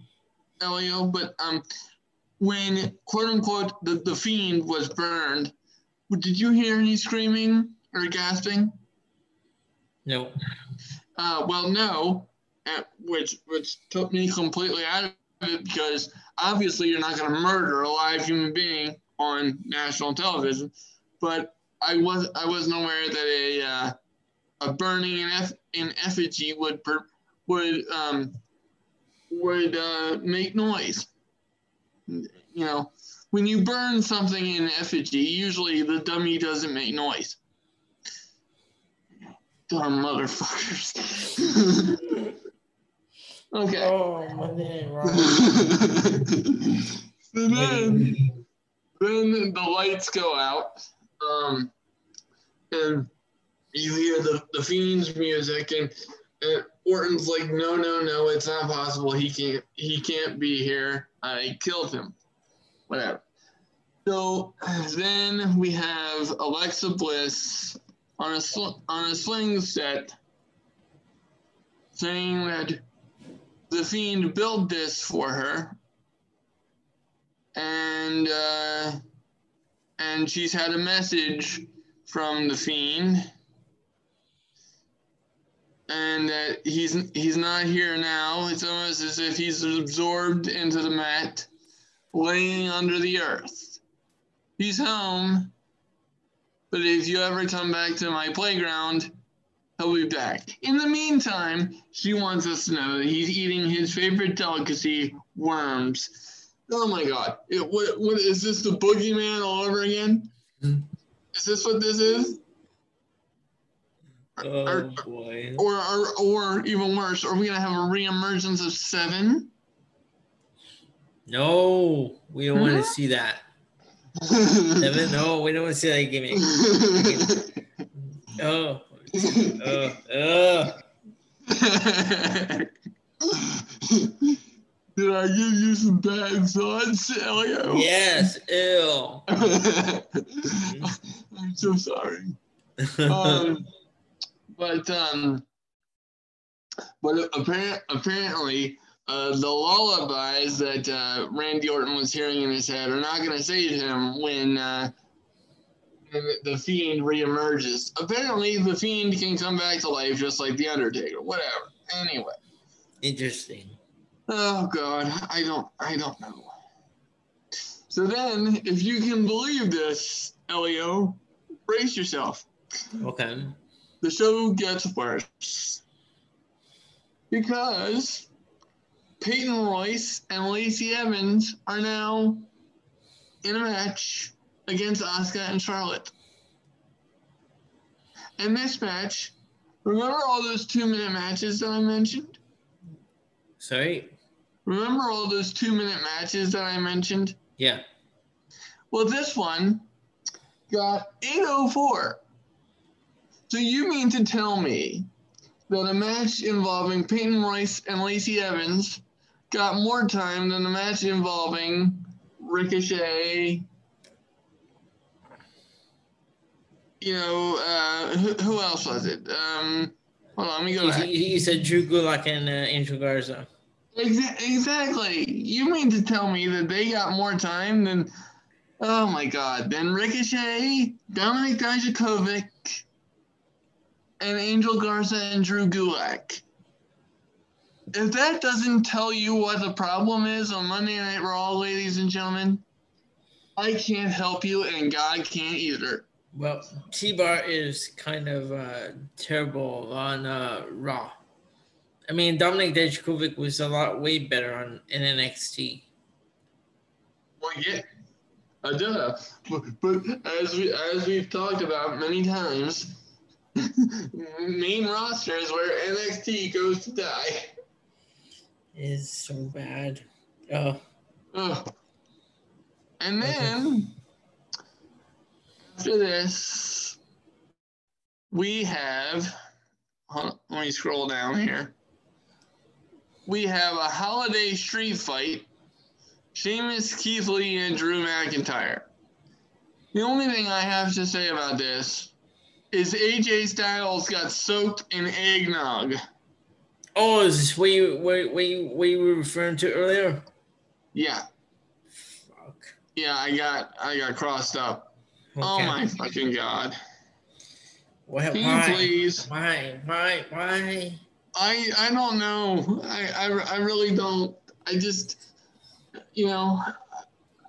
Elio, but um, when quote unquote the, the fiend was burned, did you hear any screaming or gasping? No. Uh, well, no, uh, which which took me completely out of it because obviously you're not going to murder a live human being on national television. But I was I wasn't aware that a uh, a burning in, eff- in effigy would per- would um, would uh, make noise. You know, when you burn something in effigy, usually the dummy doesn't make noise. Dumb motherfuckers. okay. Oh, my name, so then, then the lights go out, um, and you hear the, the Fiend's music, and, and Orton's like, no, no, no, it's not possible. He can't, he can't be here. I killed him. Whatever. So then we have Alexa Bliss on a sl- on a sling set, saying that the fiend built this for her, and uh, and she's had a message from the fiend and that he's he's not here now. It's almost as if he's absorbed into the mat, laying under the earth. He's home, but if you ever come back to my playground, he'll be back. In the meantime, she wants us to know that he's eating his favorite delicacy, worms. Oh my God! It, what what is this? The boogeyman all over again? Mm-hmm. Is this what this is? Oh or, boy. Or, or, or even worse, are we gonna have a reemergence of seven? No, we don't want to see that. seven? No, we don't want to see that gimmick. oh, oh, oh. Did I give you some bad thoughts, Elio? Yes, ill. I'm so sorry. Um, but um, but apparent, apparently uh, the lullabies that uh, Randy Orton was hearing in his head are not going to save him when, uh, when the Fiend reemerges. Apparently, the Fiend can come back to life just like the Undertaker. Whatever. Anyway. Interesting. Oh God, I don't, I don't know. So then, if you can believe this, Elio, brace yourself. Okay the show gets worse because Peyton Royce and Lacey Evans are now in a match against Asuka and Charlotte. And this match, remember all those two minute matches that I mentioned? Sorry? Remember all those two minute matches that I mentioned? Yeah. Well, this one got 804. So you mean to tell me that a match involving Peyton Royce and Lacey Evans got more time than a match involving Ricochet? You know, uh, who, who, else was it? Um, hold on, let me go back. He, he said Drew Gulak and uh, Angel Garza. Exactly. You mean to tell me that they got more time than, oh my God, than Ricochet, Dominik Dijakovic, and Angel Garza and Drew Gulak. If that doesn't tell you what the problem is on Monday Night Raw, ladies and gentlemen, I can't help you, and God can't either. Well, T Bar is kind of uh, terrible on uh, Raw. I mean, Dominik Dijakovic was a lot way better on in NXT. Well, yeah, I do. But, but as we as we've talked about many times, main roster is where NXT goes to die. Is so bad. Oh. Oh. And then after this, we have. On, let me scroll down here. We have a holiday street fight. Sheamus, Keith Lee, and Drew McIntyre. The only thing I have to say about this is AJ Styles got soaked in eggnog. Oh, is this what you what, what you what you were referring to earlier? Yeah. Fuck. Yeah, I got I got crossed up. Oh my fucking god. Why? Can Why? please? Why? Why? Why? I I don't know. I, I I really don't. I just you know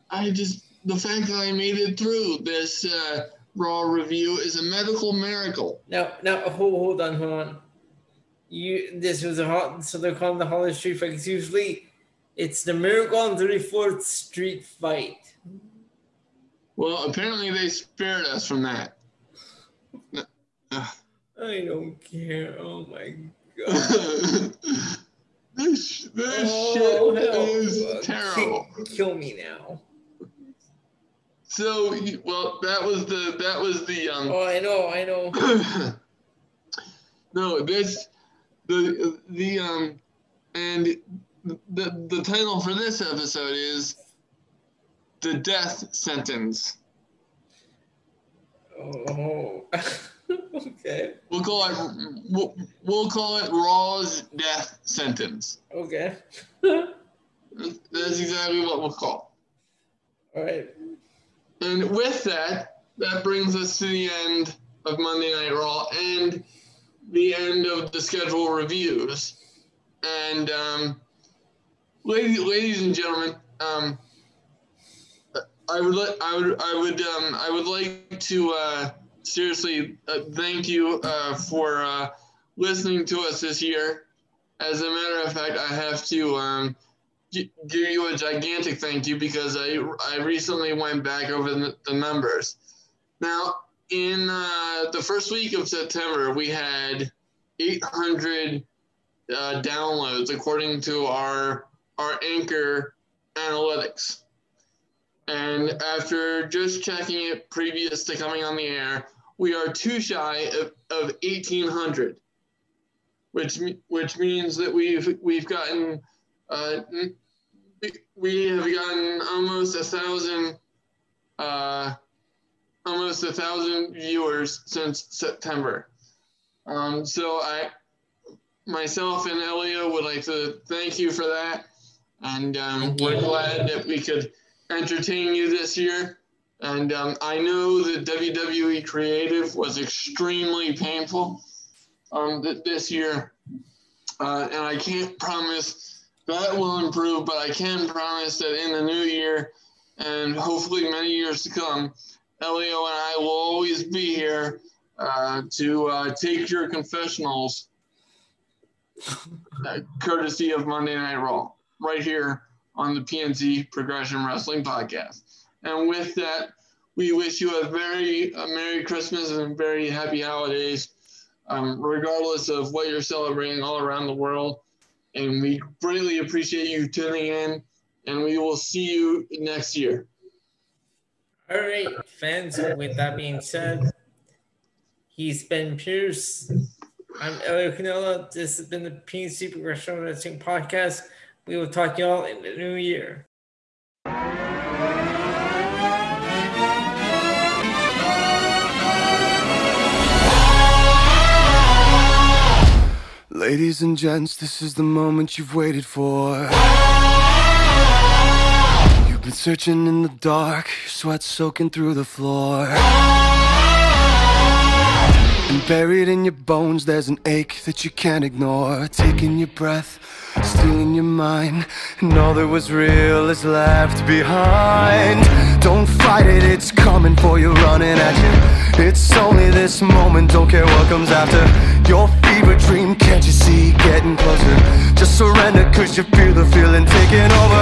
I just the fact that I made it through this uh, raw review is a medical miracle. No, no. Hold, hold on, hold on. You. This was a hot. So they're calling the Holiday Street Fight. 'cause usually, it's the Miracle on Thirty Fourth Street Fight. Well, apparently they spared us from that. I don't care. Oh my god. this this Oh, shit hell. is terrible. Kill me now. So well, that was the that was the um. Oh, I know, I know. no, this the the um and the the title for this episode is the death sentence. Oh, okay, We'll call it we'll, we'll call it Raw's death sentence. okay. That's exactly what we'll call. All right. And with that, that brings us to the end of Monday Night Raw and the end of the schedule reviews. And um, ladies, ladies and gentlemen, um, I would li- I would I would um, I would like to uh, seriously uh, thank you uh, for uh, listening to us this year. As a matter of fact, I have to um, give you a gigantic thank you because I I recently went back over the, the numbers. Now, in uh, the first week of September, we had 800 uh, downloads according to our our Anchor analytics. And after just checking it previous to coming on the air, we are too shy of, of 1,800, which which means that we've we've gotten uh, we- have gotten almost a thousand uh, almost a thousand viewers since September. Um, so I myself and Elia would like to thank you for that, and um, we're glad that we could entertain you this year. And um, I know that WWE Creative was extremely painful um, th- this year, uh, and I can't promise that will improve, but I can promise that in the new year and hopefully many years to come, Elio and I will always be here uh, to uh, take your confessionals, uh, courtesy of Monday Night Raw, right here on the PNC Progression Wrestling Podcast. And with that, we wish you a very a Merry Christmas and very happy holidays, um, regardless of what you're celebrating all around the world. And we greatly appreciate you tuning in, and we will see you next year. All right, fans. With that being said, he's been Pierce. I'm Elio Canella. This has been the PNC Progression Wrestling Podcast. We will talk y'all in the new year. Ladies and gents, this is the moment you've waited for. You've been searching in the dark, your sweat soaking through the floor. And buried in your bones, there's an ache that you can't ignore. Taking your breath, stealing your mind, and all that was real is left behind. Don't fight it, it's coming for you, running at you. It's only this moment, don't care what comes after. Your fever dream, can't you see? Getting closer. Just surrender, cause you feel the feeling taking over.